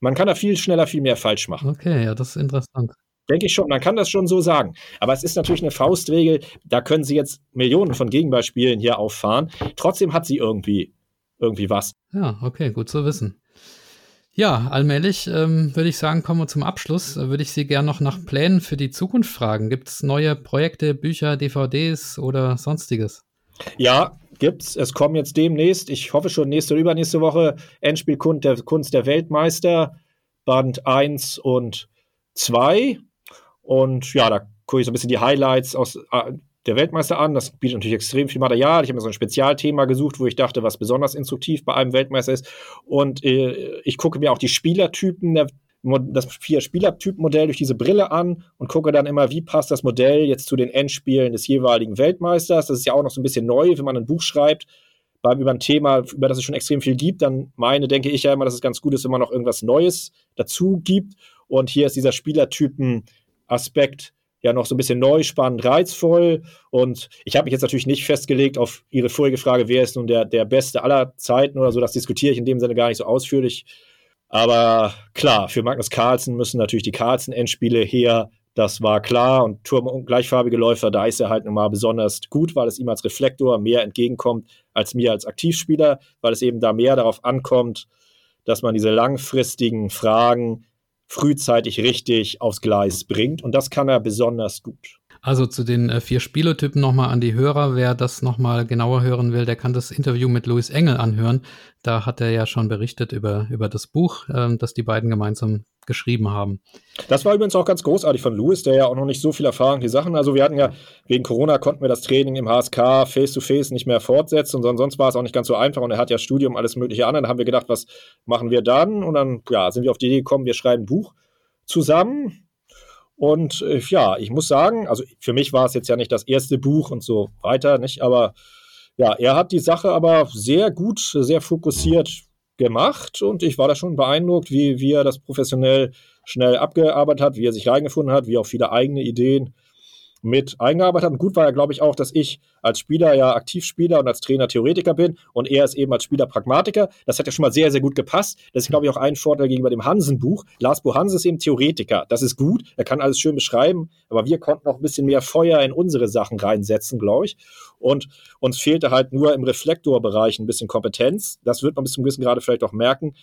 man kann da viel schneller, viel mehr falsch machen. Okay, ja, das ist interessant. denke ich schon, man kann das schon so sagen. Aber es ist natürlich eine Faustregel, da können Sie jetzt Millionen von Gegenbeispielen hier auffahren. Trotzdem hat sie irgendwie, irgendwie was. Ja, okay, gut zu wissen. Ja, allmählich ähm, würde ich sagen, kommen wir zum Abschluss. Äh, würde ich Sie gerne noch nach Plänen für die Zukunft fragen. Gibt es neue Projekte, Bücher, DVDs oder sonstiges? Ja, gibt's. Es kommen jetzt demnächst, ich hoffe schon nächste oder übernächste Woche, Endspiel Kunst der, Kunst der Weltmeister, Band 1 und 2. Und ja, da gucke ich so ein bisschen die Highlights aus äh, der Weltmeister an. Das bietet natürlich extrem viel Material. Ich habe mir so ein Spezialthema gesucht, wo ich dachte, was besonders instruktiv bei einem Weltmeister ist. Und äh, ich gucke mir auch die Spielertypen der das Vier-Spielertyp-Modell durch diese Brille an und gucke dann immer, wie passt das Modell jetzt zu den Endspielen des jeweiligen Weltmeisters. Das ist ja auch noch so ein bisschen neu, wenn man ein Buch schreibt beim, über ein Thema, über das es schon extrem viel gibt, dann meine, denke ich ja immer, dass es ganz gut ist, wenn man noch irgendwas Neues dazu gibt. Und hier ist dieser Spielertypen-Aspekt ja noch so ein bisschen neu, spannend, reizvoll. Und ich habe mich jetzt natürlich nicht festgelegt auf Ihre vorige Frage, wer ist nun der, der Beste aller Zeiten oder so. Das diskutiere ich in dem Sinne gar nicht so ausführlich. Aber klar, für Magnus Carlsen müssen natürlich die Carlsen-Endspiele her. Das war klar. Und Turm und gleichfarbige Läufer, da ist er halt nochmal besonders gut, weil es ihm als Reflektor mehr entgegenkommt als mir als Aktivspieler, weil es eben da mehr darauf ankommt, dass man diese langfristigen Fragen frühzeitig richtig aufs Gleis bringt. Und das kann er besonders gut. Also zu den äh, vier Spielertypen nochmal an die Hörer. Wer das nochmal genauer hören will, der kann das Interview mit Louis Engel anhören. Da hat er ja schon berichtet über, über das Buch, äh, das die beiden gemeinsam geschrieben haben. Das war übrigens auch ganz großartig von Louis, der ja auch noch nicht so viel Erfahrung die Sachen. Also wir hatten ja wegen Corona konnten wir das Training im HSK face to face nicht mehr fortsetzen und sonst war es auch nicht ganz so einfach und er hat ja Studium alles mögliche an. Dann haben wir gedacht, was machen wir dann? Und dann ja, sind wir auf die Idee gekommen, wir schreiben ein Buch zusammen und äh, ja, ich muss sagen, also für mich war es jetzt ja nicht das erste Buch und so weiter, nicht? Aber ja, er hat die Sache aber sehr gut, sehr fokussiert gemacht und ich war da schon beeindruckt, wie, wie er das professionell schnell abgearbeitet hat, wie er sich reingefunden hat, wie auch viele eigene Ideen mit eingearbeitet hat. Und gut war ja, glaube ich, auch, dass ich als Spieler ja Aktivspieler und als Trainer Theoretiker bin und er ist eben als Spieler Pragmatiker. Das hat ja schon mal sehr, sehr gut gepasst. Das ist, glaube ich, auch ein Vorteil gegenüber dem Hansen-Buch. Lars Bo Hansen ist eben Theoretiker. Das ist gut. Er kann alles schön beschreiben. Aber wir konnten noch ein bisschen mehr Feuer in unsere Sachen reinsetzen, glaube ich. Und uns fehlte halt nur im Reflektorbereich ein bisschen Kompetenz. Das wird man bis zum gewissen Grade vielleicht auch merken.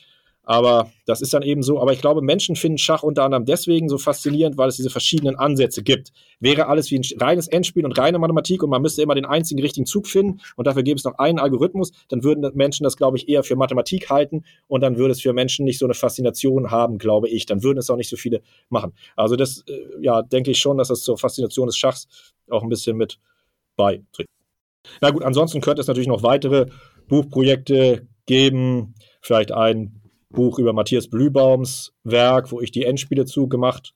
Aber das ist dann eben so. Aber ich glaube, Menschen finden Schach unter anderem deswegen so faszinierend, weil es diese verschiedenen Ansätze gibt. Wäre alles wie ein reines Endspiel und reine Mathematik und man müsste immer den einzigen richtigen Zug finden und dafür gäbe es noch einen Algorithmus, dann würden Menschen das, glaube ich, eher für Mathematik halten und dann würde es für Menschen nicht so eine Faszination haben, glaube ich. Dann würden es auch nicht so viele machen. Also das, äh, ja, denke ich schon, dass das zur Faszination des Schachs auch ein bisschen mit beiträgt. Na gut, ansonsten könnte es natürlich noch weitere Buchprojekte geben. Vielleicht ein Buch über Matthias Blühbaums Werk, wo ich die Endspiele zugemacht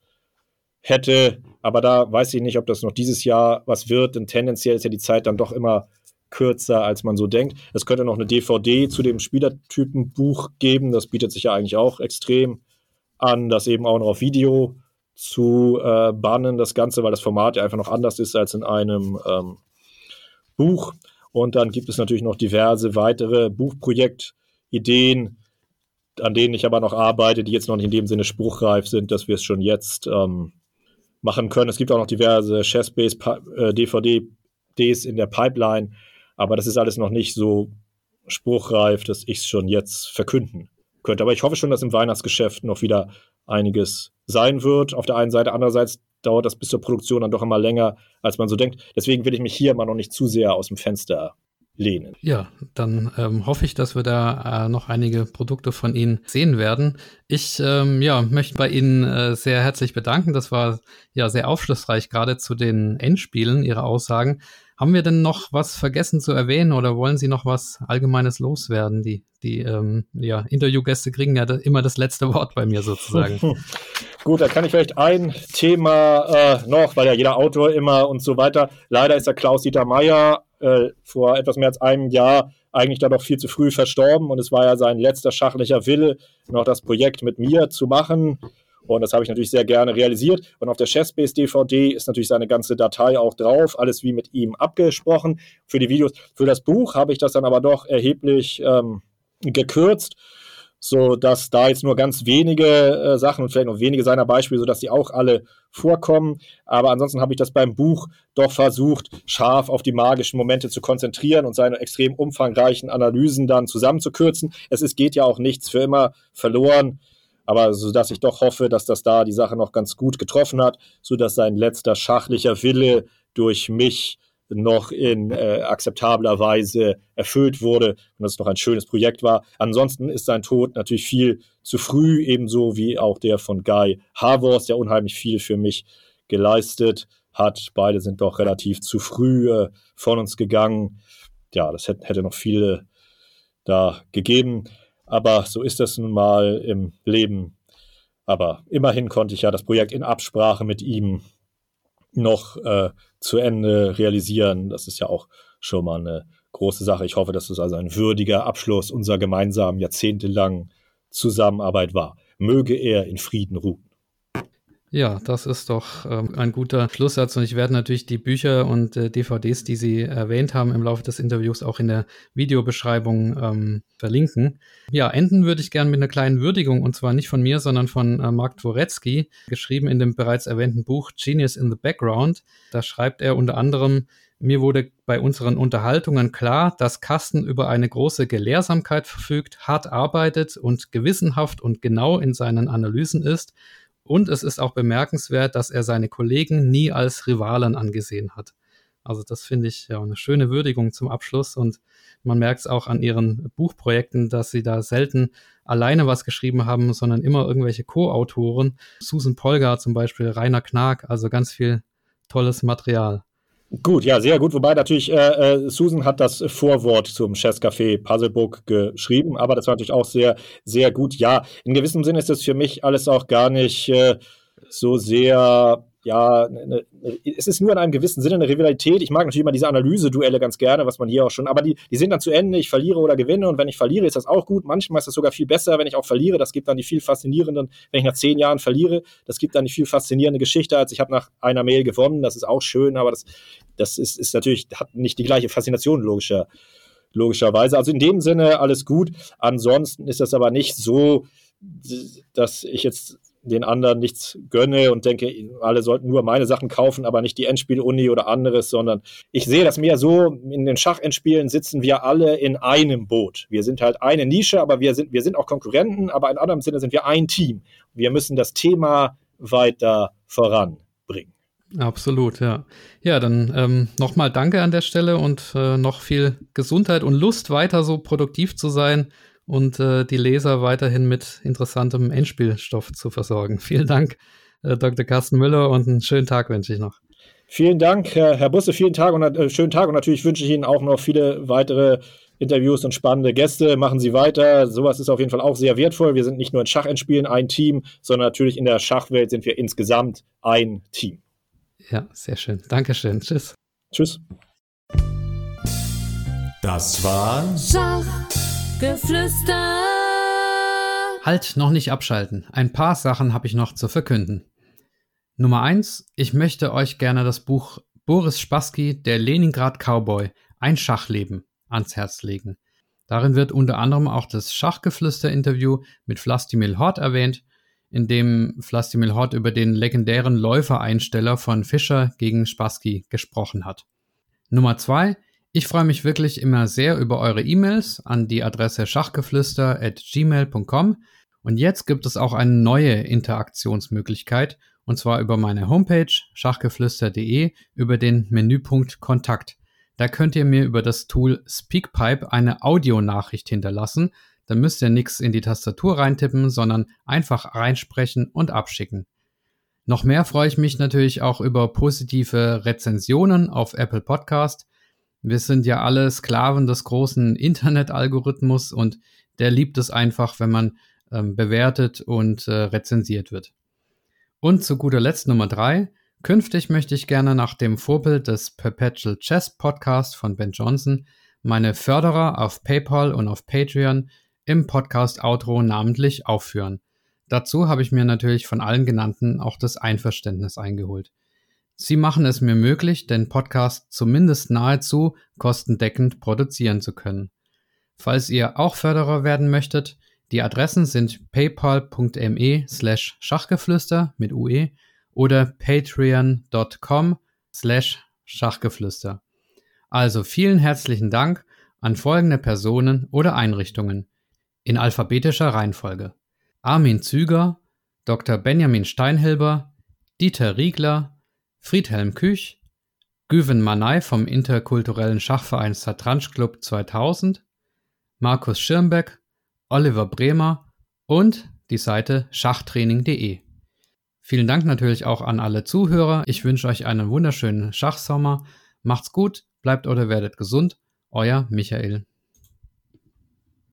hätte. Aber da weiß ich nicht, ob das noch dieses Jahr was wird, denn tendenziell ist ja die Zeit dann doch immer kürzer, als man so denkt. Es könnte noch eine DVD zu dem Spielertypenbuch geben. Das bietet sich ja eigentlich auch extrem an, das eben auch noch auf Video zu äh, bannen, das Ganze, weil das Format ja einfach noch anders ist als in einem ähm, Buch. Und dann gibt es natürlich noch diverse weitere Buchprojektideen, an denen ich aber noch arbeite, die jetzt noch nicht in dem Sinne spruchreif sind, dass wir es schon jetzt ähm, machen können. Es gibt auch noch diverse Chess-Base-DVD-Ds äh, in der Pipeline, aber das ist alles noch nicht so spruchreif, dass ich es schon jetzt verkünden könnte. Aber ich hoffe schon, dass im Weihnachtsgeschäft noch wieder einiges sein wird. Auf der einen Seite, andererseits dauert das bis zur Produktion dann doch immer länger, als man so denkt. Deswegen will ich mich hier mal noch nicht zu sehr aus dem Fenster lehnen. Ja, dann ähm, hoffe ich, dass wir da äh, noch einige Produkte von Ihnen sehen werden. Ich ähm, ja, möchte bei Ihnen äh, sehr herzlich bedanken. Das war ja sehr aufschlussreich, gerade zu den Endspielen, Ihre Aussagen. Haben wir denn noch was vergessen zu erwähnen oder wollen Sie noch was Allgemeines loswerden? Die, die ähm, ja, Interviewgäste kriegen ja immer das letzte Wort bei mir sozusagen. Gut, da kann ich vielleicht ein Thema äh, noch, weil ja jeder Autor immer und so weiter. Leider ist der Klaus-Dieter Meyer äh, vor etwas mehr als einem Jahr eigentlich da doch viel zu früh verstorben und es war ja sein letzter schachlicher Wille, noch das Projekt mit mir zu machen. Und das habe ich natürlich sehr gerne realisiert. Und auf der Chessbase DVD ist natürlich seine ganze Datei auch drauf, alles wie mit ihm abgesprochen. Für die Videos, für das Buch habe ich das dann aber doch erheblich ähm, gekürzt so dass da jetzt nur ganz wenige äh, Sachen und vielleicht noch wenige seiner Beispiele, so dass die auch alle vorkommen. Aber ansonsten habe ich das beim Buch doch versucht, scharf auf die magischen Momente zu konzentrieren und seine extrem umfangreichen Analysen dann zusammenzukürzen. Es ist, geht ja auch nichts für immer verloren. Aber so dass ich doch hoffe, dass das da die Sache noch ganz gut getroffen hat, so dass sein letzter schachlicher Wille durch mich noch in äh, akzeptabler Weise erfüllt wurde und dass es noch ein schönes Projekt war. Ansonsten ist sein Tod natürlich viel zu früh, ebenso wie auch der von Guy Harvors, der unheimlich viel für mich geleistet hat. Beide sind doch relativ zu früh äh, von uns gegangen. Ja, das hätte, hätte noch viele da gegeben. Aber so ist das nun mal im Leben. Aber immerhin konnte ich ja das Projekt in Absprache mit ihm noch äh, zu Ende realisieren. Das ist ja auch schon mal eine große Sache. Ich hoffe, dass es also ein würdiger Abschluss unserer gemeinsamen jahrzehntelangen Zusammenarbeit war. Möge er in Frieden ruhen. Ja, das ist doch ähm, ein guter Schlusssatz und ich werde natürlich die Bücher und äh, DVDs, die Sie erwähnt haben im Laufe des Interviews, auch in der Videobeschreibung ähm, verlinken. Ja, enden würde ich gerne mit einer kleinen Würdigung und zwar nicht von mir, sondern von äh, Mark Dworetzky, geschrieben in dem bereits erwähnten Buch Genius in the Background. Da schreibt er unter anderem, mir wurde bei unseren Unterhaltungen klar, dass Carsten über eine große Gelehrsamkeit verfügt, hart arbeitet und gewissenhaft und genau in seinen Analysen ist und es ist auch bemerkenswert, dass er seine Kollegen nie als Rivalen angesehen hat. Also das finde ich ja eine schöne Würdigung zum Abschluss und man merkt es auch an ihren Buchprojekten, dass sie da selten alleine was geschrieben haben, sondern immer irgendwelche Co-Autoren. Susan Polgar zum Beispiel, Rainer Knag, also ganz viel tolles Material. Gut, ja, sehr gut. Wobei natürlich äh, äh, Susan hat das Vorwort zum Chess Café Puzzlebook geschrieben, aber das war natürlich auch sehr, sehr gut. Ja, in gewissem Sinne ist das für mich alles auch gar nicht äh, so sehr ja, ne, ne, es ist nur in einem gewissen Sinne eine Rivalität. Ich mag natürlich immer diese Analyse-Duelle ganz gerne, was man hier auch schon, aber die, die sind dann zu Ende. Ich verliere oder gewinne und wenn ich verliere, ist das auch gut. Manchmal ist das sogar viel besser, wenn ich auch verliere. Das gibt dann die viel faszinierenden, wenn ich nach zehn Jahren verliere, das gibt dann die viel faszinierende Geschichte, als ich habe nach einer Mail gewonnen. Das ist auch schön, aber das, das ist, ist natürlich, hat nicht die gleiche Faszination logischer, logischerweise. Also in dem Sinne alles gut. Ansonsten ist das aber nicht so, dass ich jetzt den anderen nichts gönne und denke, alle sollten nur meine Sachen kaufen, aber nicht die Endspiel-Uni oder anderes, sondern ich sehe das mehr so, in den Schachendspielen sitzen wir alle in einem Boot. Wir sind halt eine Nische, aber wir sind, wir sind auch Konkurrenten, aber in anderem Sinne sind wir ein Team. Wir müssen das Thema weiter voranbringen. Absolut, ja. Ja, dann ähm, nochmal danke an der Stelle und äh, noch viel Gesundheit und Lust, weiter so produktiv zu sein und äh, die Leser weiterhin mit interessantem Endspielstoff zu versorgen. Vielen Dank, äh, Dr. Carsten Müller, und einen schönen Tag wünsche ich noch. Vielen Dank, Herr, Herr Busse, vielen Tag und äh, schönen Tag und natürlich wünsche ich Ihnen auch noch viele weitere Interviews und spannende Gäste. Machen Sie weiter. Sowas ist auf jeden Fall auch sehr wertvoll. Wir sind nicht nur in Schachendspielen ein Team, sondern natürlich in der Schachwelt sind wir insgesamt ein Team. Ja, sehr schön. Dankeschön. Tschüss. Tschüss. Das war Schach Geflüster. Halt, noch nicht abschalten. Ein paar Sachen habe ich noch zu verkünden. Nummer eins: Ich möchte euch gerne das Buch Boris Spassky, der Leningrad Cowboy, ein Schachleben ans Herz legen. Darin wird unter anderem auch das Schachgeflüster-Interview mit Vlastimil Hort erwähnt, in dem Vlastimil Hort über den legendären Läufereinsteller von Fischer gegen Spassky gesprochen hat. Nummer zwei: ich freue mich wirklich immer sehr über eure E-Mails an die Adresse schachgeflüster@gmail.com und jetzt gibt es auch eine neue Interaktionsmöglichkeit und zwar über meine Homepage schachgeflüster.de über den Menüpunkt Kontakt. Da könnt ihr mir über das Tool Speakpipe eine Audionachricht hinterlassen. Da müsst ihr nichts in die Tastatur reintippen, sondern einfach reinsprechen und abschicken. Noch mehr freue ich mich natürlich auch über positive Rezensionen auf Apple Podcast wir sind ja alle Sklaven des großen Internet-Algorithmus und der liebt es einfach, wenn man ähm, bewertet und äh, rezensiert wird. Und zu guter Letzt Nummer drei. Künftig möchte ich gerne nach dem Vorbild des Perpetual Chess Podcast von Ben Johnson meine Förderer auf PayPal und auf Patreon im Podcast Outro namentlich aufführen. Dazu habe ich mir natürlich von allen genannten auch das Einverständnis eingeholt. Sie machen es mir möglich, den Podcast zumindest nahezu kostendeckend produzieren zu können. Falls ihr auch Förderer werden möchtet, Die Adressen sind paypal.me slash Schachgeflüster mit UE oder patreon.com slash Schachgeflüster. Also vielen herzlichen Dank an folgende Personen oder Einrichtungen in alphabetischer Reihenfolge. Armin Züger, Dr. Benjamin Steinhilber, Dieter Riegler, Friedhelm Küch, Güven Manay vom interkulturellen Schachverein Satranj Club 2000, Markus Schirmbeck, Oliver Bremer und die Seite schachtraining.de. Vielen Dank natürlich auch an alle Zuhörer. Ich wünsche euch einen wunderschönen Schachsommer. Macht's gut, bleibt oder werdet gesund. Euer Michael.